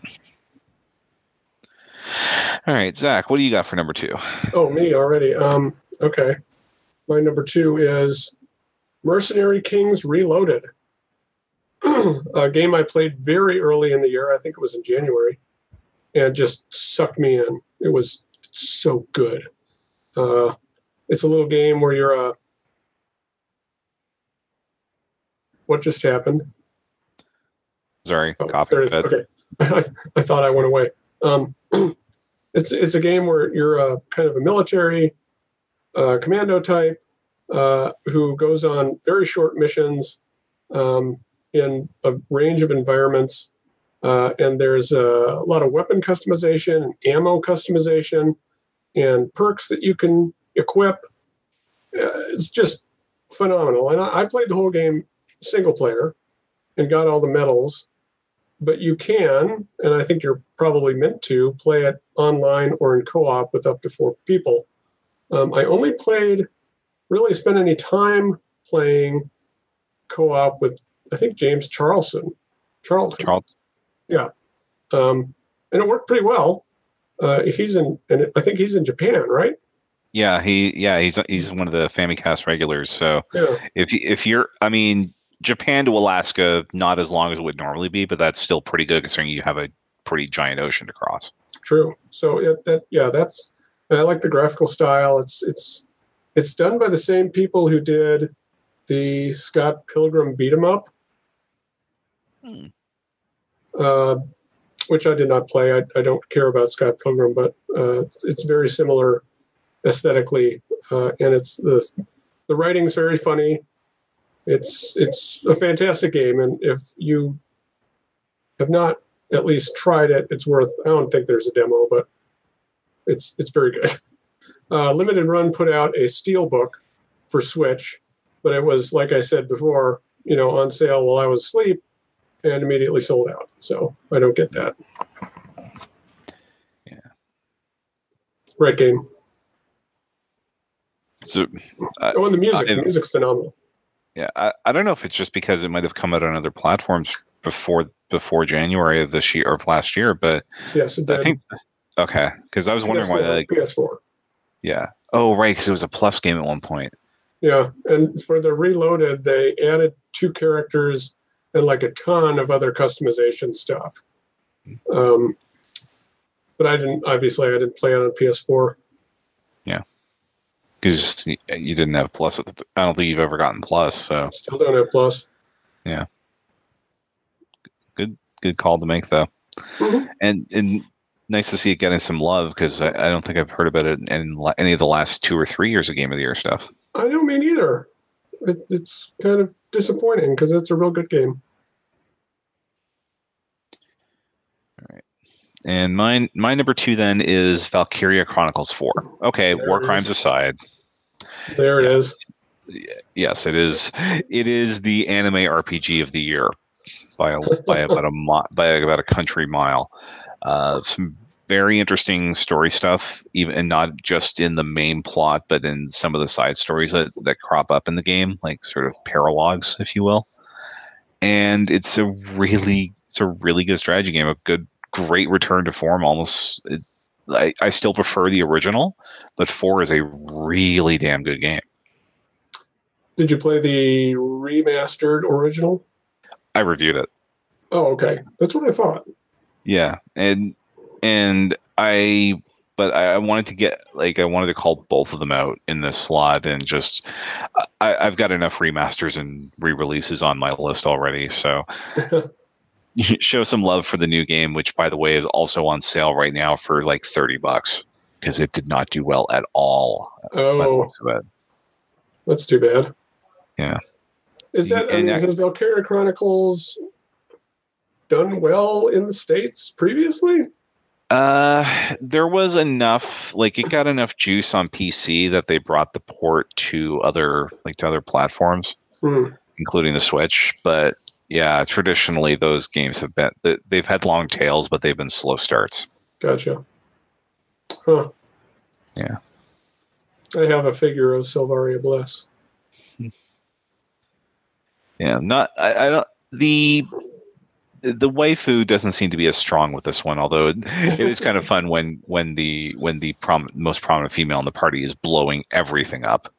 All right, Zach, what do you got for number two? Oh, me already. Um, okay. My number two is Mercenary Kings Reloaded. a game I played very early in the year. I think it was in January, and just sucked me in. It was so good. Uh, it's a little game where you're a. What just happened? Sorry, Oh, coughing there it is. fit. Okay, I thought I went away. Um, it's it's a game where you're a kind of a military uh, commando type uh, who goes on very short missions um, in a range of environments, uh, and there's a lot of weapon customization, ammo customization, and perks that you can equip. Uh, it's just phenomenal, and I, I played the whole game single player and got all the medals but you can, and I think you're probably meant to, play it online or in co op with up to four people. Um, I only played, really spent any time playing co op with, I think, James Charlson. Charlton. Charles, Um, and it worked pretty well. Uh, he's in, and I think he's in Japan, right? yeah, he, yeah, he's he's one of the Famicast regulars. So Yeah. if if you're, I mean, Japan to Alaska, not as long as it would normally be, but that's still pretty good considering you have a pretty giant ocean to cross. True. So it, that yeah, that's I like the graphical style. It's it's it's done by the same people who did the Scott Pilgrim beat 'em up, Hmm. uh, which I did not play. I, I don't care about Scott Pilgrim, but uh, it's very similar aesthetically, uh, and it's the the writing's very funny. It's it's a fantastic game, and if you have not at least tried it, it's worth. I don't think there's a demo, but it's it's very good. Uh, Limited Run put out a steel book for Switch, but it was like I said before, you know, on sale while I was asleep, and immediately sold out. So I don't get that. Yeah. Great game. So Oh, and the music. I- the music's phenomenal. Yeah, I, I don't know if it's just because it might have come out on other platforms before before January of this year or of last year, but Yes. I think okay because I was wondering why PS4, that. PS4. Yeah. Oh right, because it was a plus game at one point. Yeah, and for the Reloaded, they added two characters and like a ton of other customization stuff. Um, but I didn't. Obviously, I didn't play it on PS4. Because you didn't have plus. At the, I don't think you've ever gotten plus. So Still don't have Plus. Yeah. Good good call to make though. Mhm. And and nice to see it getting some love because I, I don't think I've heard about it in la- any of the last two or three years of Game of the Year stuff. I don't mean either. It, it's kind of disappointing because it's a real good game. All right. And mine, my number two then is Valkyria Chronicles Four. Okay, There war crimes aside, There it is. yes, it is. It is the anime RPG of the year by a, by about a by about a country mile. Uh, some very interesting story stuff, even and not just in the main plot, but in some of the side stories that that crop up in the game, like sort of paralogs, if you will. And it's a really it's a really good strategy game. A good, great return to form. Almost, it, I I still prefer the original, but four is a really damn good game. Did you play the remastered original? I reviewed it. Oh, okay. That's what I thought. Yeah, and and I, but I, I wanted to get like I wanted to call both of them out in this slot, and just I, I've got enough remasters and re-releases on my list already, so show some love for the new game, which by the way is also on sale right now for like thirty bucks because it did not do well at all. Oh, looks of it. that's too bad. Yeah. Is that, I mean, I- has Valkyria Chronicles done well in the States previously? Uh, there was enough, like it got enough juice on PC that they brought the port to other, like to other platforms. Hmm. including the Switch. But yeah, traditionally those games have been they- they've had long tails, but they've been slow starts. Gotcha. Huh. Yeah. I have a figure of Selvaria Bles. Yeah, not I, I don't the the waifu doesn't seem to be as strong with this one, although it, it is kind of fun when when the when the prom, most prominent female in the party is blowing everything up.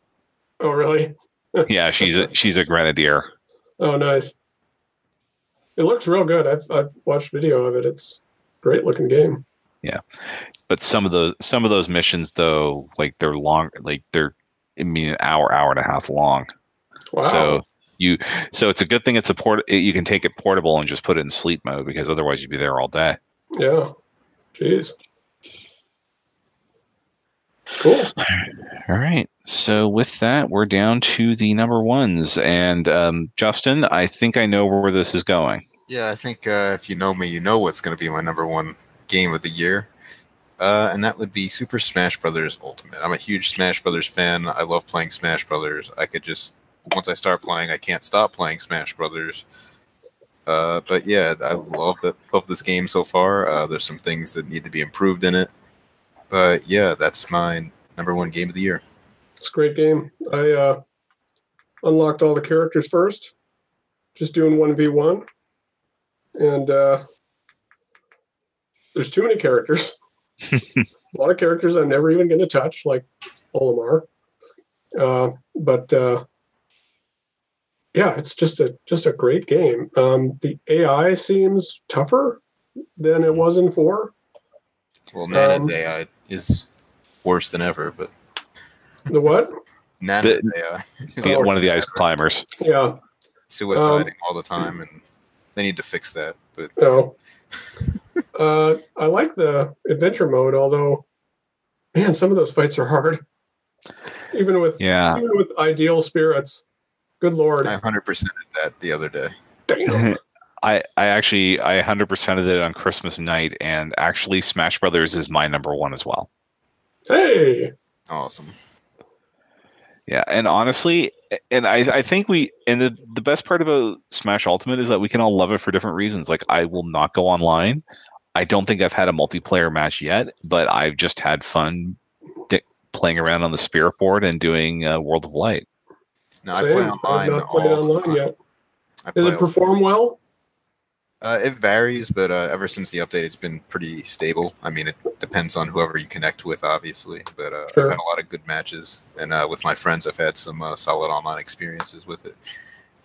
Oh, really? Yeah, she's a she's a grenadier. Oh, nice. It looks real good. I've I've watched video of it. It's a great looking game. Yeah, but some of those some of those missions though, like they're long, like they're I mean an hour hour and a half long. Wow. So you, so it's a good thing it's a port. You can take it portable and just put it in sleep mode because otherwise you'd be there all day. yeah. Jeez. Cool. All right. So with that, we're down to the number ones, and um, Justin, I think I know where this is going. Yeah, I think uh, if you know me, you know what's going to be my number one game of the year, uh, and that would be Super Smash Brothers Ultimate. I'm a huge Smash Brothers fan. I love playing Smash Brothers. I could just once I start playing, I can't stop playing Smash Brothers. Uh, but yeah, I love that. Love this game so far. Uh, there's some things that need to be improved in it, but yeah, that's my number one game of the year. It's a great game. I uh, unlocked all the characters first, just doing one v one, and uh, there's too many characters. a lot of characters I'm never even going to touch, like Olimar. Uh, but uh, yeah, it's just a just a great game. Um, the AI seems tougher than it was in four. Well, Nana's Um, AI is worse than ever, but The what? Nana's AI is The- one of the ice climbers. Yeah. suiciding Um, all the time, and they need to fix that. But No. uh, I like the adventure mode, although, man, some of those fights are hard. Even with Yeah. even with ideal spirits. Good lord. I 100%ed that the other day. Damn. I, I actually I 100%ed it on Christmas night, and actually Smash Brothers is my number one as well. Hey. Awesome. Yeah, and honestly, and I, I think we and the the best part about Smash Ultimate is that we can all love it for different reasons. Like I will not go online. I don't think I've had a multiplayer match yet, but I've just had fun di- playing around on the Spirit board and doing uh, World of Light. No, I Same. play I've online. not played online yet. Does it perform well? Uh, it varies, but uh, ever since the update, it's been pretty stable. I mean, it depends on whoever you connect with, obviously. But uh, Sure. I've had a lot of good matches, and uh, with my friends, I've had some uh, solid online experiences with it.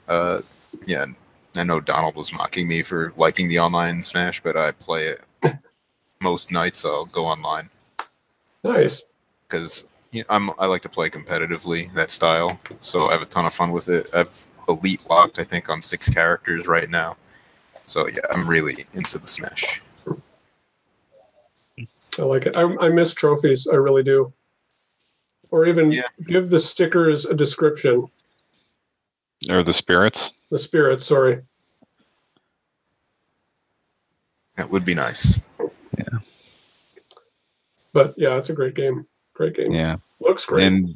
Uh, yeah, I know Donald was mocking me for liking the online Smash, but I play it most nights. I'll go online Nice. because you know, I'm I like to play competitively that style, so I have a ton of fun with it. I've elite locked, I think, on six characters right now. So yeah, I'm really into the Smash. I like it. I, I miss trophies. I really do. Or even Yeah. give the stickers a description. Or the spirits. The spirits, sorry. That would be nice. Yeah. But yeah, it's a great game. Great game. Yeah. Looks great. and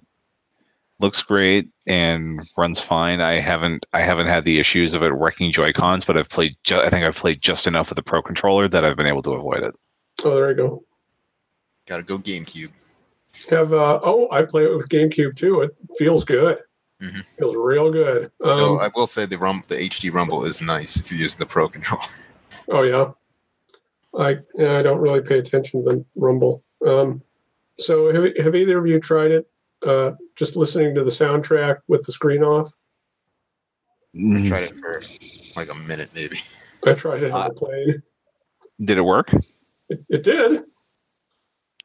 looks great and runs fine. I haven't I haven't had the issues of it wrecking Joy Cons, but I've played. Ju- I think I've played just enough with the Pro controller that I've been able to avoid it. oh, there you go. Got to go GameCube. Have uh oh, I play it with GameCube too. It feels good. Mhm. Feels real good. Though Um, I will say the rum, the HD Rumble is nice if you use the Pro controller. oh yeah. I yeah, I don't really pay attention to the Rumble. Um, so have have either of you tried it? Uh, just listening to the soundtrack with the screen off. I Mm, tried it for like a minute, maybe. I tried it on Uh, the plane. Did it work? It, it did.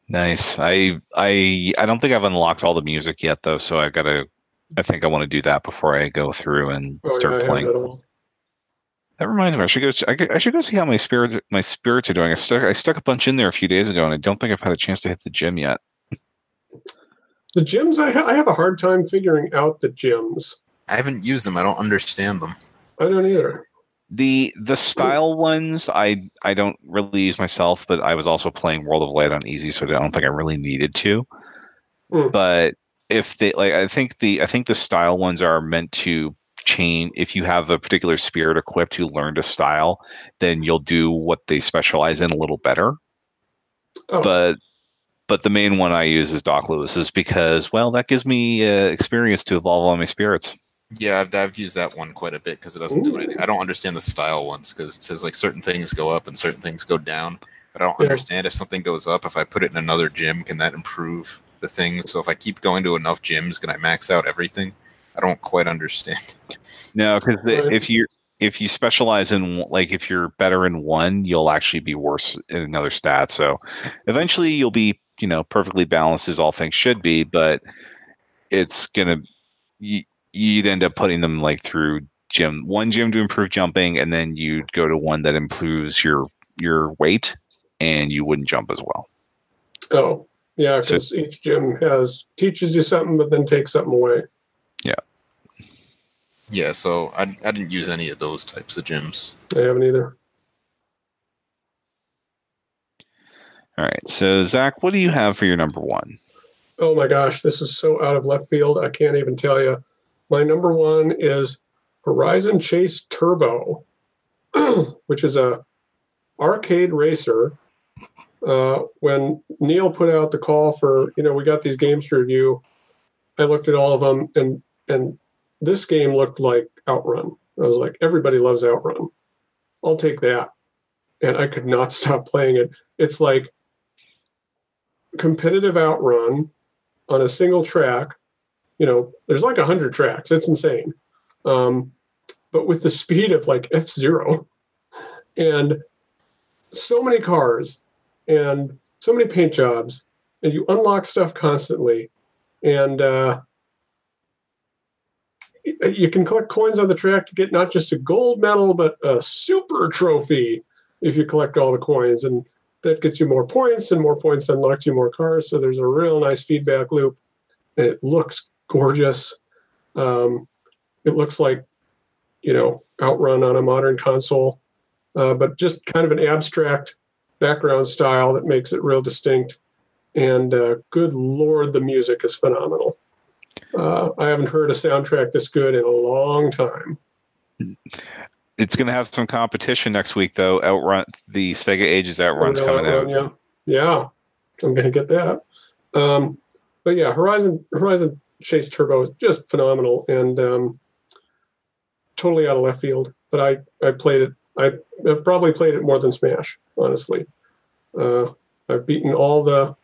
Nice. I I I don't think I've unlocked all the music yet though, so I gotta. I think I want to do that before I go through and Oh, start yeah, playing. that reminds me, I should go. I should go see how my spirits my spirits are doing. I stuck I stuck a bunch in there a few days ago, and I don't think I've had a chance to hit the gym yet. The gyms, I, ha- I have a hard time figuring out the gyms. I haven't used them. I don't understand them. I don't either. The the style ones I I don't really use myself, but I was also playing World of Light on easy, so I don't think I really needed to. Hmm. But if they like, I think the I think the style ones are meant to chain. If you have a particular spirit equipped who learned a style, then you'll do what they specialize in a little better. Oh, But but the main one I use is Doc Louis's because well, that gives me uh, experience to evolve all my spirits. Yeah, I've, I've used that one quite a bit because it doesn't do anything. I don't understand the style ones because it says like certain things go up and certain things go down. But I don't Yeah. understand if something goes up, if I put it in another gym, can that improve the thing? So if I keep going to enough gyms, can I max out everything? I don't quite understand. No, because if you if you specialize in like if you're better in one, you'll actually be worse in another stat. So eventually you'll be you know perfectly balanced as all things should be, but it's gonna you, you'd end up putting them like through gym one gym to improve jumping, and then you'd go to one that improves your your weight, and you wouldn't jump as well. oh, yeah, So- each gym has teaches you something, but then takes something away. Yeah. Yeah, so I, I didn't use any of those types of gyms. I haven't either. All right, so Zach, what do you have for your number one? Oh my gosh, this is so out of left field. I can't even tell you. My number one is Horizon Chase Turbo, which is a arcade racer. Uh, when Neil put out the call for, you know, we got these games to review, I looked at all of them, and and this game looked like Outrun. I was like, everybody loves Outrun. I'll take that, and I could not stop playing it. It's like competitive Outrun on a single track. You know, there's like a hundred tracks. It's insane. Um, but with the speed of like F Zero, and so many cars, and so many paint jobs, and you unlock stuff constantly, and uh, you can collect coins on the track to get not just a gold medal but a super trophy if you collect all the coins, and that gets you more points, and more points unlocks you more cars. So there's a real nice feedback loop. It looks gorgeous. Um, it looks like, you know, Outrun on a modern console, uh, but just kind of an abstract background style that makes it real distinct. And uh, good lord, the music is phenomenal. Uh, I haven't heard a soundtrack this good in a long time. It's going to have some competition next week, though. Outrun the Sega Ages Outrun's coming out. Yeah, yeah, I'm gonna get that. Um, but yeah, Horizon Horizon Chase Turbo is just phenomenal and um, totally out of left field. But I I played it. I I've probably played it more than Smash, honestly. Uh, I've beaten all the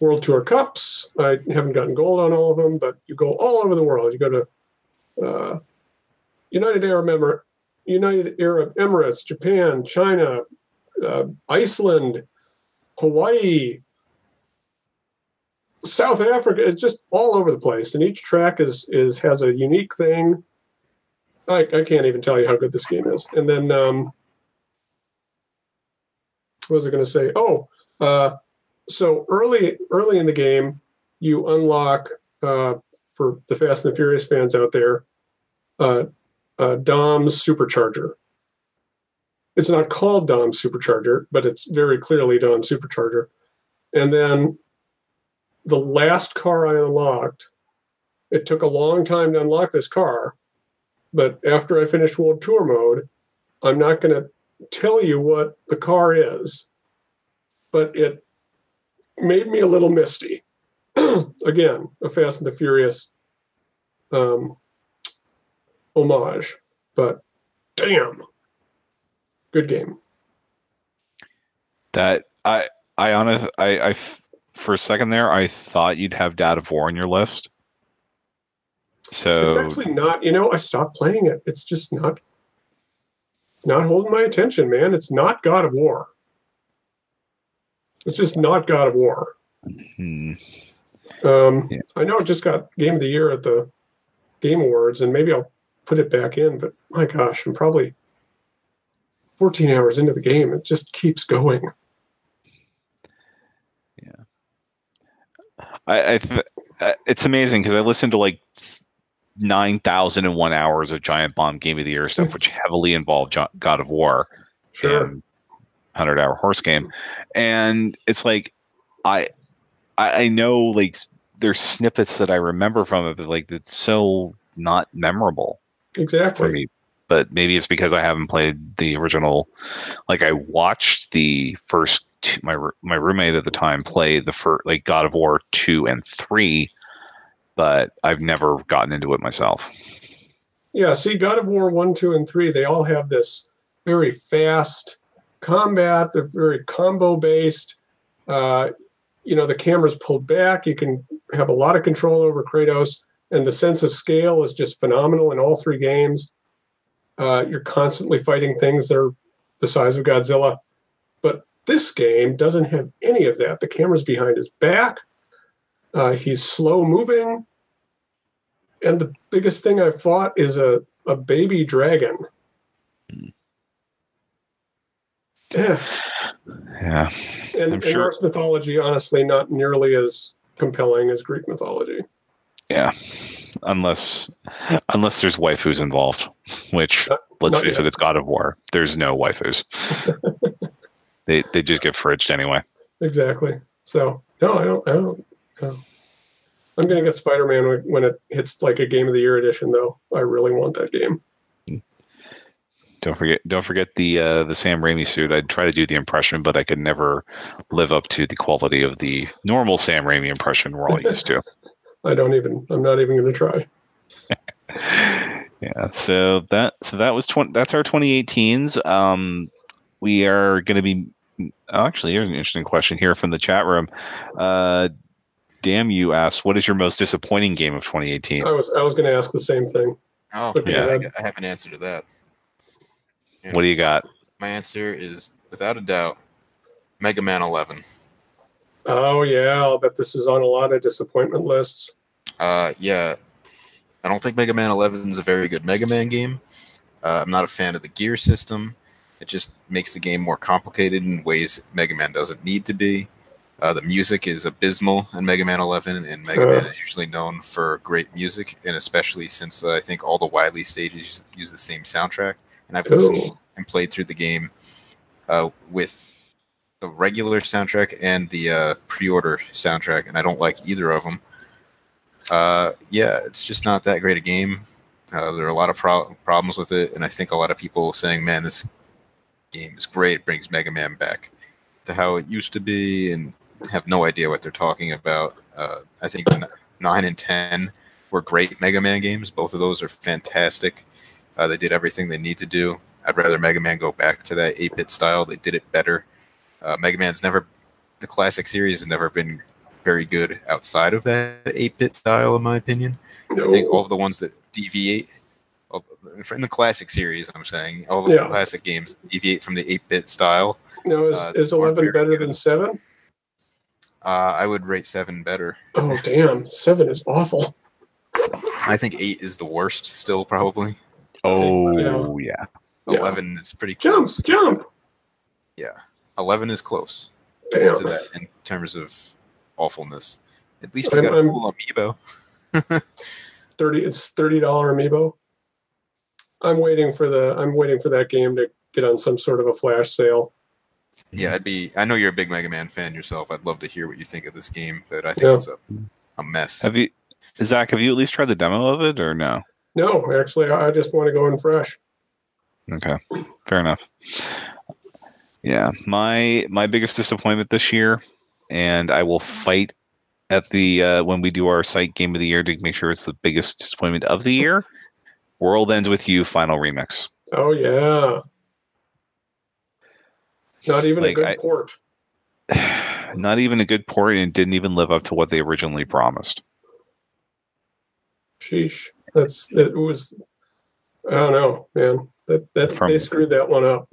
World Tour Cups. I haven't gotten gold on all of them, but you go all over the world. You go to uh, United Arab Emir- United Arab Emirates, Japan, China, uh, Iceland, Hawaii, South Africa. It's just all over the place, and each track is is has a unique thing. I, I can't even tell you how good this game is. And then um, what was I going to say? Oh, uh, so early early in the game, you unlock uh, for the Fast and the Furious fans out there, uh, uh, Dom's supercharger. It's not called Dom's supercharger, but it's very clearly Dom's supercharger. And then the last car I unlocked, it took a long time to unlock this car, but after I finished World Tour mode, I'm not going to tell you what the car is, but it made me a little misty. Again, a Fast and the Furious um, homage, but damn, good game. That I I honest I, I for a second there I thought you'd have God of War on your list. So It's actually not. You know, I stopped playing it. It's just not not holding my attention, man. It's not God of War. It's just not God of War. hmm, Um, Yeah. I know it just got Game of the Year at the Game Awards, and maybe I'll put it back in. But my gosh, I'm probably 14 hours into the game. It just keeps going. Yeah. I, I th- it's amazing because I listened to like nine thousand and one hours of Giant Bomb Game of the Year stuff, hmm. which heavily involved God of War Sure. and Hundred Hour Horse Game, and it's like I I, I know like there's snippets that I remember from it, but like it's so not memorable for Exactly. me. But maybe it's because I haven't played the original. Like I watched the first two, my my roommate at the time play the first like God of War two and three, but I've never gotten into it myself. Yeah, see, God of War 1, 2, and 3, they all have this very fast combat. They're very combo based. Uh, you know, the camera's pulled back. You can have a lot of control over Kratos, and the sense of scale is just phenomenal in all three games. Uh, you're constantly fighting things that are the size of Godzilla. But this game doesn't have any of that. The camera's behind his back. Uh, he's slow moving and the biggest thing I fought is a, a baby dragon. Yeah, Yeah, and, I'm and Norse mythology, honestly, not nearly as compelling as Greek mythology. Yeah. Unless unless there's waifus involved, which Not- let's not face yet. it, it's God of War. There's no waifus. they they just get fridged anyway. Exactly. So no, I don't. I don't. No. I'm gonna get Spider-Man when, when it hits like a Game of the Year edition, though. I really want that game. Don't forget don't forget the uh, the Sam Raimi suit. I'd try to do the impression, but I could never live up to the quality of the normal Sam Raimi impression we're all used to. I don't even. I'm not even gonna try. Yeah. So that so that was twenty. That's our 2018s. Um, we are going to be. Oh, actually, here's an interesting question here from the chat room. Uh, damn you asks, what is your most disappointing game of 2018? I was. I was gonna ask the same thing. Oh, Okay, yeah, I. I have an answer to that. What do you got? My answer is without a doubt Mega Man 11. Oh yeah, I'll bet this is on a lot of disappointment lists. Uh, yeah, I don't think Mega Man 11 is a very good Mega Man game. Uh, I'm not a fan of the gear system. It just makes the game more complicated in ways Mega Man doesn't need to be. Uh, the music is abysmal in Mega Man 11, and Mega Uh. Man is usually known for great music, and especially since uh, I think all the Wily stages use, the same soundtrack. And I've listened and played through the game uh, with the regular soundtrack and the uh, pre-order soundtrack, and I don't like either of them. Uh, yeah, it's just not that great a game. Uh, there are a lot of pro- problems with it, and I think a lot of people saying, "Man, this game is great," brings Mega Man back to how it used to be, and have no idea what they're talking about. Uh, I think nine and ten were great Mega Man games. Both of those are fantastic. Uh, they did everything they need to do. I'd rather Mega Man go back to that 8-bit style. They did it better. Uh, Mega Man's never, the classic series has never been very good outside of that 8-bit style, in my opinion. I think all of the ones that deviate, all- in the classic series, I'm saying, all the Yeah. classic games deviate from the 8-bit style. No, is, uh, is 11 better good. than 7? Uh, I would rate 7 better. Oh, damn. 7 is awful. I think 8 is the worst still, probably. Oh yeah. Yeah. 11 is pretty Jump, close. jump. Yeah. 11 is close. Damn. to that in terms of awfulness. At least we I'm- got a I'm- cool amiibo. 30 it's $30 amiibo. I'm waiting for the I'm waiting for that game to get on some sort of a flash sale. Yeah, I'd be. I know you're a big Mega Man fan yourself. I'd love to hear what you think of this game, but I think Yeah. it's a, a mess. Have you, Zach? Have you at least tried the demo of it or no? No, actually I I just want to go in fresh. Okay, fair enough. Yeah, my my biggest disappointment this year, and I will fight at the uh, when we do our site game of the year to make sure it's the biggest disappointment of the year. World ends with you. Final remix. Oh yeah. Not even a good I- port. Not even a good port, and didn't even live up to what they originally promised. Sheesh. That's it was I don't know, man. That that From- they screwed that one up.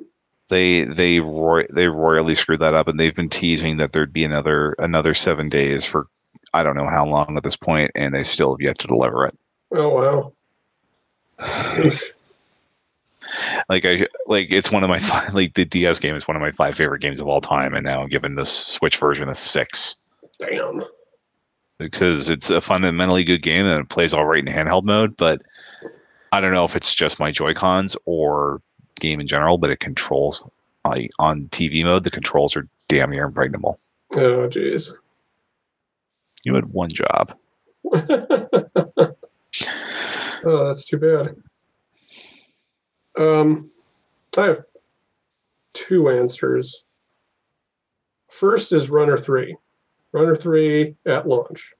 They they roy- they royally screwed that up, and they've been teasing that there'd be another another seven days for I don't know how long at this point, and they still have yet to deliver it. Oh wow. Like I like it's one of my five, like the DS game is one of my five favorite games of all time, and now I'm giving this Switch version a six Damn. because it's a fundamentally good game and it plays all right in handheld mode. But I don't know if it's just my Joy Cons or game in general, but it controls like on TV mode. The controls are damn near impregnable. Oh jeez. You had one job. oh, that's too bad. Um, I have two answers. First is Runner 3. Runner 3 at launch.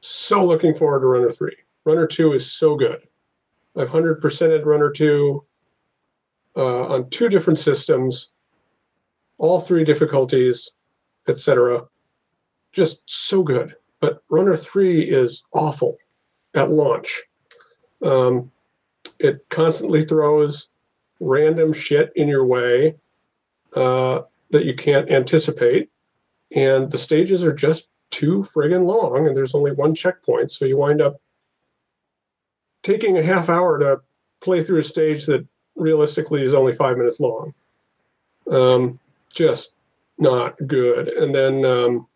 So looking forward to Runner 3. Runner 2 is so good. I've 100%ed Runner 2 uh, on two different systems, all three difficulties, etc. Just so good but Runner 3 is awful at launch. Um, it constantly throws random shit in your way uh, that you can't anticipate. And the stages are just too friggin' long, and there's only one checkpoint. So you wind up taking a half hour to play through a stage that realistically is only five minutes long. Um, just not good. And then. Um,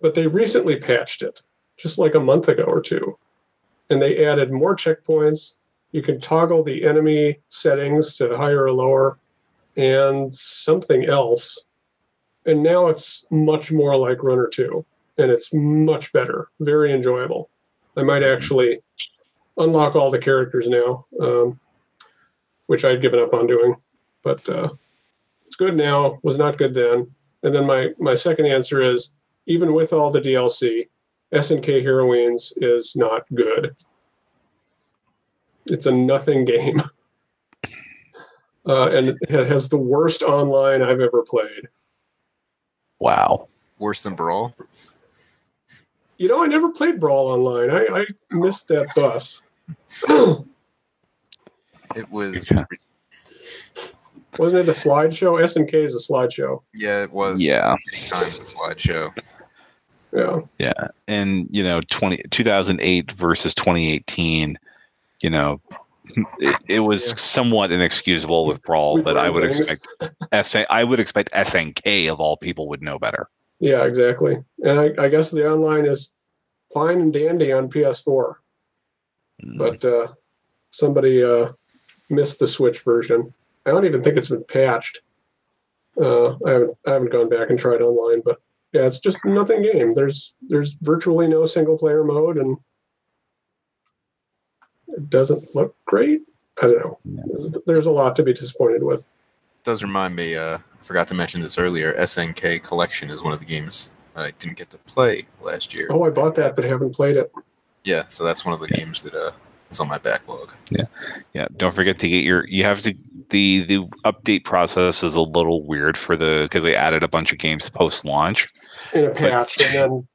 but they recently patched it just like a month ago or two and they added more checkpoints you can toggle the enemy settings to higher or lower and something else and now it's much more like runner 2 and it's much better very enjoyable i might actually unlock all the characters now um, which i'd given up on doing but uh, it's good now was not good then and then my my second answer is even with all the DLC, SNK Heroines is not good. It's a nothing game. Uh, and it has the worst online I've ever played. Wow. Worse than Brawl. You know, I never played Brawl online. I, I missed that bus. It was. Yeah. Wasn't it a slideshow? SNK is a slideshow. Yeah, it was. Yeah. Many times a slideshow. Yeah. Yeah. And, you know, 20, 2008 versus 2018, you know, it, it was Yeah. somewhat inexcusable with Brawl, but I would things. expect SN, I would expect SNK of all people would know better. Yeah, exactly. And I, I guess the online is fine and dandy on PS4. Mm. but uh, somebody uh, missed the Switch version. I don't even think it's been patched. Uh, I haven't I haven't gone back and tried online, but yeah, it's just nothing game. There's there's virtually no single player mode, and it doesn't look great. I don't know. There's, there's a lot to be disappointed with. does remind me, uh, I forgot to mention this earlier. SNK Collection is one of the games I didn't get to play last year. Oh, I bought that, but haven't played it. Yeah, so that's one of the games that uh, is on my backlog. Yeah, yeah. don't forget to get your. You have to. The the update process is a little weird for the because they added a bunch of games post launch, in a patch, and then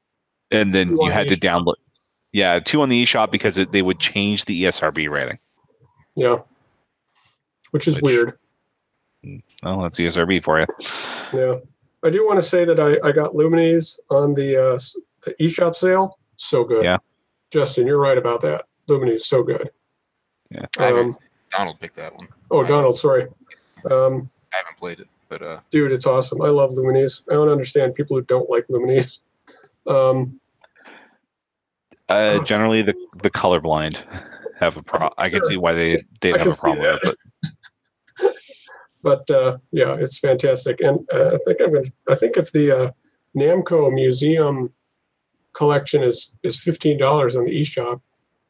and then you had the to download. Yeah, two on the eShop because it, they would change the ESRB rating. yeah, which is Which- weird. Well, that's ESRB for you. Yeah, I do want to say that I, I got Lumines on the uh, the eShop sale. So good. Yeah. Justin, you're right about that. Lumines so good. Yeah. Um, Donald picked that one. oh, Donald, sorry. Um, I haven't played it, but uh, dude, it's awesome. I love Lumines. I don't understand people who don't like Lumines. Um, Uh, generally, the the colorblind have a problem. I can see why they they have a problem with it. But but uh, yeah, it's fantastic. And uh, I think I'm going. to I think if the uh, Namco Museum collection is is fifteen dollars on the eShop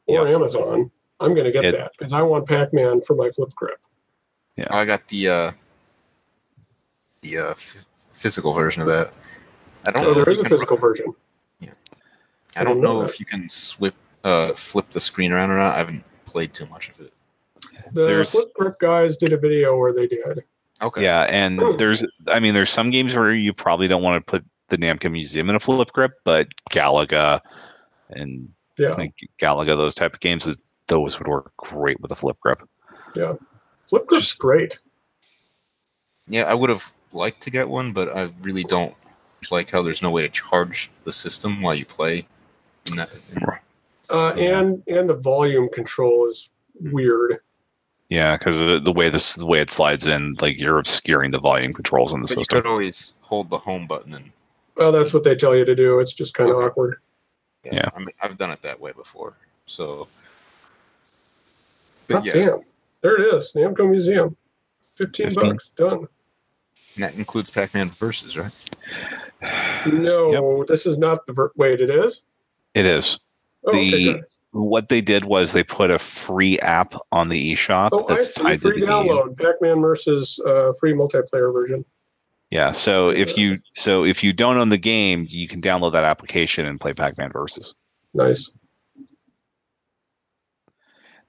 or Amazon, I'm going to get It- that because I want Pac-Man for my flip grip. Yeah, I got the uh, the uh, f- physical version of that. I don't Oh, know. there if is a can- physical version. Yeah, I don't I didn't know know if you can swip, uh, flip the screen around or not. I haven't played too much of it. The There's- flip grip guys did a video where they did. Okay. yeah, and there's I mean, there's some games where you probably don't want to put the Namco Museum in a flip grip, but Galaga and Yeah, like Galaga, those type of games, is- those would work great with a flip grip. Yeah. Flip grip's great. Yeah, I would have liked to get one, but I really don't like how there's no way to charge the system while you play. In that, in- Uh, and and the volume control is weird. Yeah, because the, the way this the way it slides in, like you're obscuring the volume controls in the but you system. could always hold the home button and Well, that's what they tell you to do. It's just kind of Okay. awkward. Yeah. I mean, I've done it that way before. So, God but yeah, damn. There it is. Namco Museum. 15 15. bucks. Done. and that includes Pac-Man Versus, right? No, this is not the ver- wait, it is? It is. Oh, The- good. What they did was they put a free app on the eShop Oh, I that's see. tied to Free the game. download. Pac-Man versus uh, free multiplayer version. Yeah, so if you so if you don't own the game, you can download that application and play Pac-Man Versus. Nice.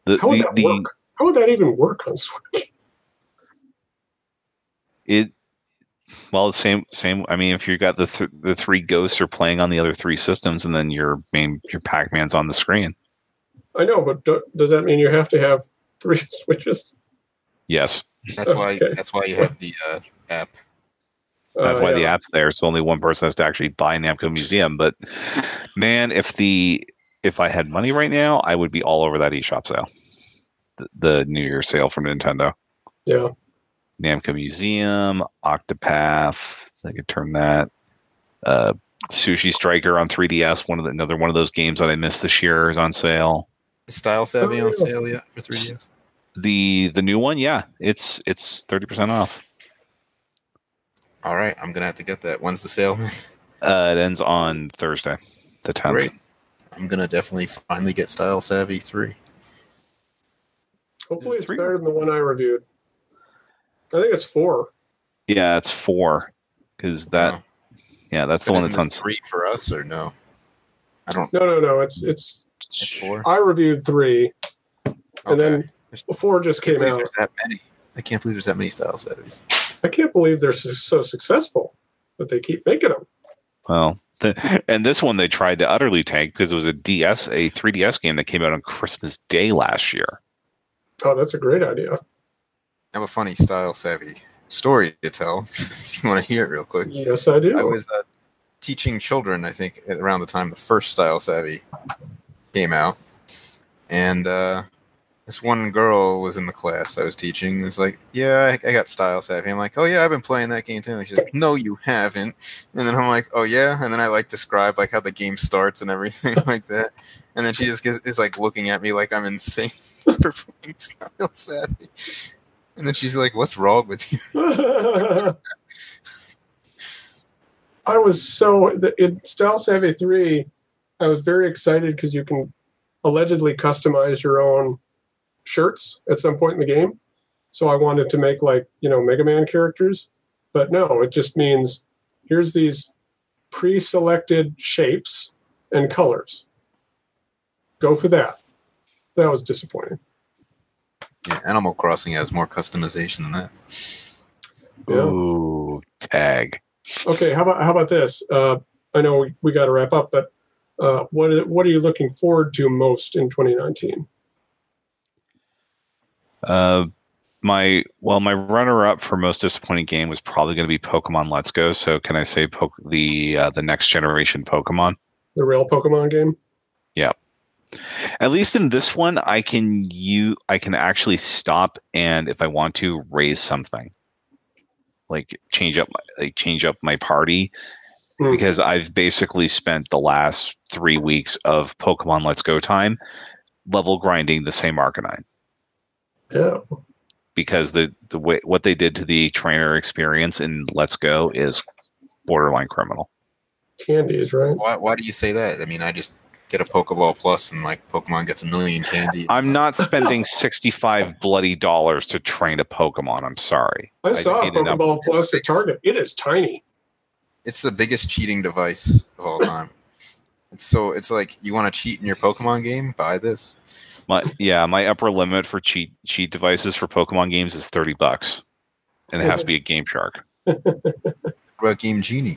The How would the, that the work? How would that even work on Switch? it well it's same same. I mean, if you got the th- the three ghosts are playing on the other three systems, and then your main your Pac-Man's on the screen. I know, but do, does that mean you have to have three Switches? Yes, That's why. Okay. That's why you have the uh, app. That's Uh, why the app's there. So only one person has to actually buy Namco Museum. But man, if the if I had money right now, I would be all over that eShop sale, the, the New Year sale from Nintendo. Yeah. Namco Museum, Octopath. I could turn that. Uh, Sushi Striker on 3DS. One of the, another one of those games that I missed this year is on sale. Is Style Savvy Oh, on sale yet for 3DS? The the new one, yeah, it's it's 30% off. All right, I'm gonna have to get that. When's the sale? Uh, it ends on Thursday, the 10th. Great. I'm gonna definitely finally get Style Savvy three. Hopefully it's Three? better than the one I reviewed. I think it's four. Yeah, it's four because that Oh. yeah, that's the one that's on. three for us or no? I don't. No, no, no. It's it's. It's four. I reviewed three, and then There's- four just came out. there's that many. I can't believe there's that many Style Savvies. I can't believe they're so, so successful, but they keep making them. Well, the, and this one they tried to utterly tank because it was a DS, a 3DS game that came out on Christmas Day last year. Oh, that's a great idea. I have a funny Style Savvy story to tell. if you want to hear it real quick. Yes, I do. I was uh, teaching children, I think, around the time the first Style Savvy came out, and uh, this one girl was in the class I was teaching. was like, "Yeah, I, I got Style Savvy." I'm like, "Oh yeah, I've been playing that game too." And she's like, "No, you haven't." And then I'm like, "Oh yeah," and then I like describe like how the game starts and everything like that. And then she just gets, is like looking at me like I'm insane for playing Style Savvy. And then she's like, "What's wrong with you?" I was so in Style Savvy three. I was very excited because you can allegedly customize your own shirts at some point in the game. So I wanted to make like you know Mega Man characters, but no, it just means here's these pre-selected shapes and colors. Go for that. that was disappointing. Yeah, Animal Crossing has more customization than that. Yeah. Ooh, tag. Okay, how about how about this? Uh, I know we, we got to wrap up, but uh, what what are you looking forward to most in 2019? Uh, my well, my runner-up for most disappointing game was probably going to be Pokemon Let's Go. So can I say po- the uh, the next generation Pokemon? The real Pokemon game? Yeah. At least in this one, I can you I can actually stop and if I want to raise something, like change up my, like change up my party, Hmm. because I've basically spent the last three weeks of Pokemon Let's Go time level grinding the same Arcanine Yeah. because the the way what they did to the trainer experience in Let's Go is borderline criminal. Candies, right? Why, why do you say that? I mean, I just get a Pokeball Plus and like Pokemon gets a million candy. I'm not spending sixty five bloody dollars to train a Pokemon. I'm sorry. I saw paid enough. Pokeball Plus at Target. It is tiny. It's the biggest cheating device of all time. It's so it's like you want to cheat in your Pokemon game, buy this. My yeah, my upper limit for cheat cheat devices for Pokemon games is thirty bucks, and it has to be a Game Shark. What about Game Genie?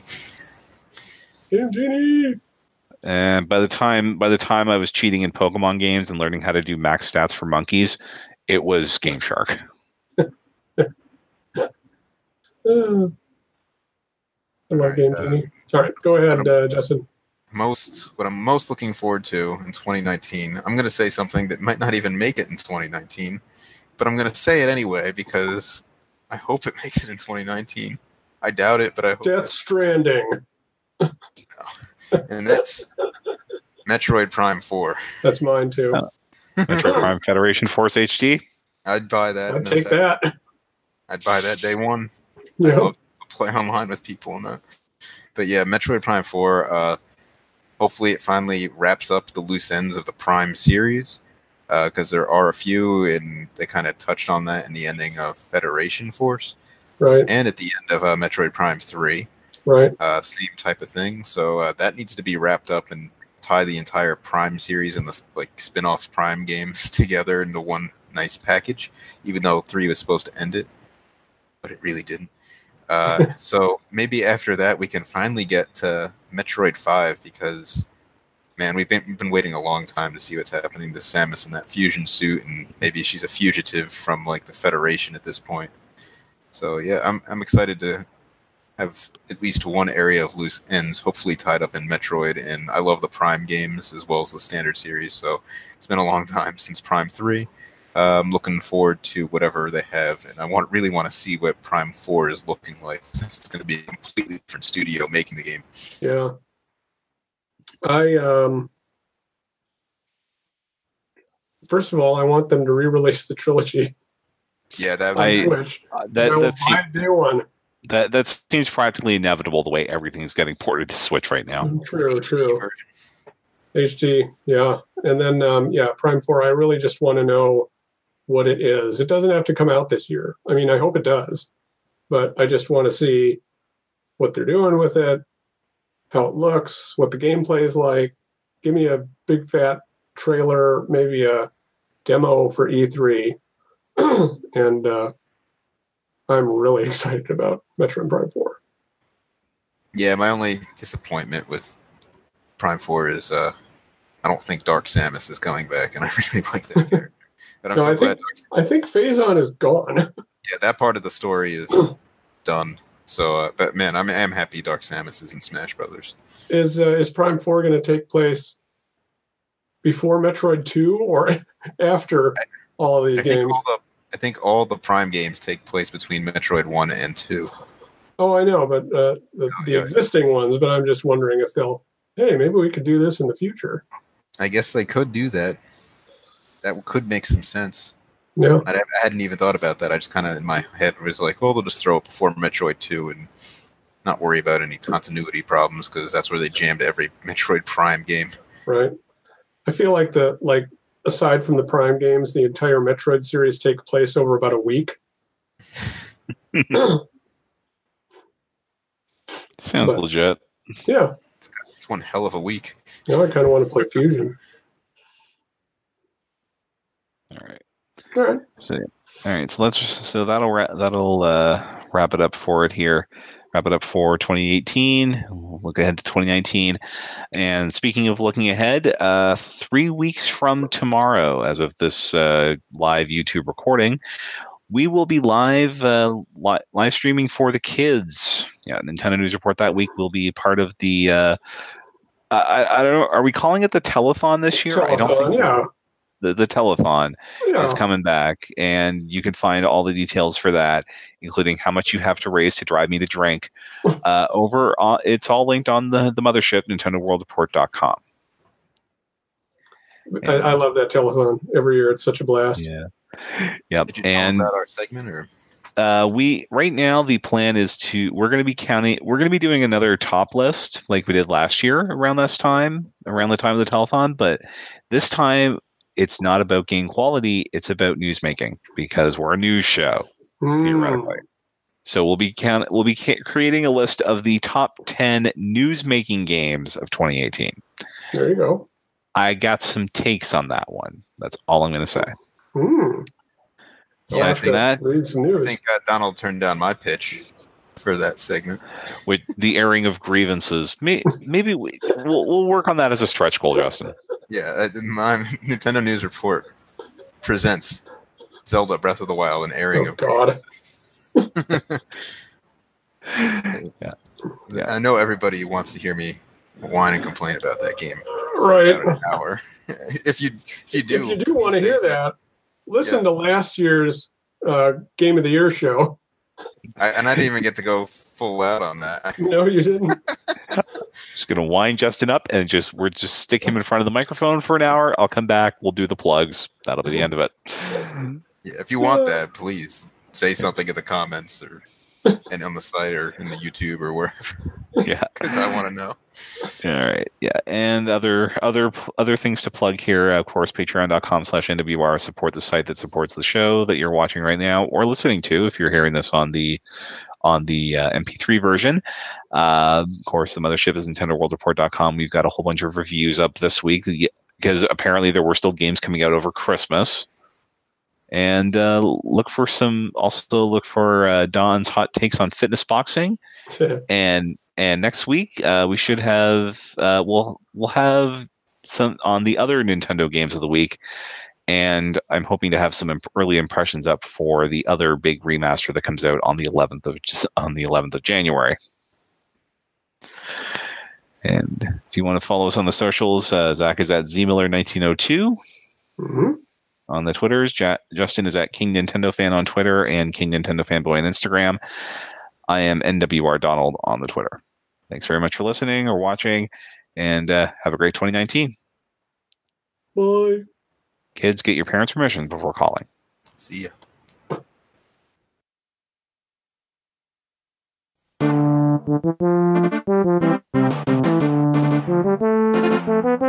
Game Genie. And by the time by the time I was cheating in Pokemon games and learning how to do max stats for monkeys, it was Game Shark. Uh, I love All right, Game uh, Genie. All right, go ahead, uh, Justin. Most what I'm most looking forward to in 2019. I'm going to say something that might not even make it in 2019, but I'm going to say it anyway because I hope it makes it in 2019. I doubt it, but I hope. Death Stranding. and that's Metroid Prime 4. That's mine too. Oh. Metro Prime Federation Force HD. I'd buy that. I'd take that. I'd buy that day one. I Yeah. love to play online with people and that. But yeah, Metroid Prime 4, uh, hopefully it finally wraps up the loose ends of the Prime series. Because there are a few, and they kind of touched on that in the ending of Federation Force Right. and at the end of uh, Metroid Prime 3. Right. uh, same type of thing. So uh, that needs to be wrapped up and tie the entire Prime series and the like spin-off Prime games together into one nice package. Even though three was supposed to end it, but it really didn't. Uh, so maybe after that we can finally get to Metroid Five because. Man, we've been, been waiting a long time to see what's happening to Samus in that fusion suit, and maybe she's a fugitive from like the Federation at this point. So yeah, I'm I'm excited to have at least one area of loose ends, hopefully tied up in Metroid. And I love the Prime games as well as the standard series. So it's been a long time since Prime Three. I'm looking forward to whatever they have, and I want really want to see what Prime Four is looking like since it's going to be a completely different studio making the game. Yeah. I um first of all, I want them to re-release the trilogy Yeah, that on I- Switch. Uh, I that will that, seem, buy day one. that that seems practically inevitable the way everything's getting ported to Switch right now. True, true. version. HD, yeah. And then um yeah, Prime 4, I really just want to know what it is. It doesn't have to come out this year. I mean, I hope it does. But I just want to see what they're doing with it, how it looks, what the gameplay is like. Give me a big fat trailer, maybe a demo for E3. and uh I'm really excited about Metroid Prime 4. Yeah, my only disappointment with Prime Four is uh, I don't think Dark Samus is coming back, and I really like that character. But I'm No, so I glad think- I think Phazon is gone. yeah, that part of the story is done. So, uh, but man, I'm I'm happy Dark Samus is in Smash Brothers. is uh, is Prime Four going to take place before Metroid Two or after all of I these think games? all the I think all the Prime games take place between Metroid One and Two. Oh, I know, but uh, the the yeah. existing ones. But I'm just wondering if they'll. Hey, maybe we could do this in the future. I guess they could do that. That could make some sense. Yeah, I, I hadn't even thought about that. I just kind of in my head was like, well, they'll just throw it before Metroid Two and not worry about any continuity problems because that's where they jammed every Metroid Prime game. right. I feel like the like aside from the Prime games, the entire Metroid series take place over about a week. Sounds But- legit. Yeah, It's one hell of a week. now I kind of want to play Fusion. All right. All right. So, all right. So let's so that'll ra- that'll uh, wrap it up for it here. Wrap it up for 2018. We'll look ahead to 2019. And speaking of looking ahead, uh, three weeks from tomorrow, as of this uh, live YouTube recording, we will be live uh, li- live streaming for the kids. Yeah, Nintendo News Report that week will be part of the. Uh, I, I don't know. Are we calling it the telethon this year? I don't think yeah. The the telethon Yeah. is coming back, and you can find all the details for that, including how much you have to raise to drive me to drink. Uh, over, on, it's all linked on the the mothership, NintendoWorldReport.com. I, I love that telethon every year. It's such a blast. Yeah. Yep. Did you tell And about our segment or? uh, we right now the plan is to we're going to be counting we're going to be doing another top list like we did last year around this time around the time of the telethon but this time it's not about game quality it's about news making because we're a news show Mm. theoretically so we'll be count we'll be ca- creating a list of the top 10 news making games of 2018 There you go. i got some takes on that one that's all i'm going to say Mm. Yeah, I'll I have think, that- read some I think uh, Donald turned down my pitch for that segment. with the airing of grievances May, maybe we, we'll, we'll work on that as a stretch goal justin Yeah, uh, my Nintendo News Report presents Zelda Breath of the Wild, an airing Oh, of God. Yeah. I know everybody wants to hear me whine and complain about that game right. an hour. if you if you do, if you do want to hear that, listen Yeah. to last year's uh, Game of the Year show. I, and I didn't even get to go full out on that. No, you didn't. Just gonna wind Justin up and just we're just stick him in front of the microphone for an hour. I'll come back. We'll do the plugs. That'll be the end of it. Yeah, if you want that, please say something in the comments or and on the site or in the YouTube or wherever, Yeah. because I want to know. All right. Yeah. And other other other things to plug here. Of course, patreon.com slash NWR support the site that supports the show that you're watching right now or listening to if you're hearing this on the on the uh, MP3 version. Uh, of course, the mothership is NintendoWorldReport.com. We've got a whole bunch of reviews up this week because apparently there were still games coming out over Christmas. And uh, look for some. Also look for uh, Don's hot takes on fitness boxing and and next week uh, we should have uh, we'll we'll have some on the other Nintendo games of the week, and I'm hoping to have some imp- early impressions up for the other big remaster that comes out on the 11th of on the 11th of January. And if you want to follow us on the socials, uh, Zach is at zmiller1902 hmm on the Twitters. Ja- Justin is at King Nintendo Fan on Twitter and King Nintendo Fanboy on Instagram. I am NWR Donald on the Twitter. Thanks very much for listening or watching, and uh, have a great 2019. Bye. Kids, get your parents' permission before calling. See ya. Thank you.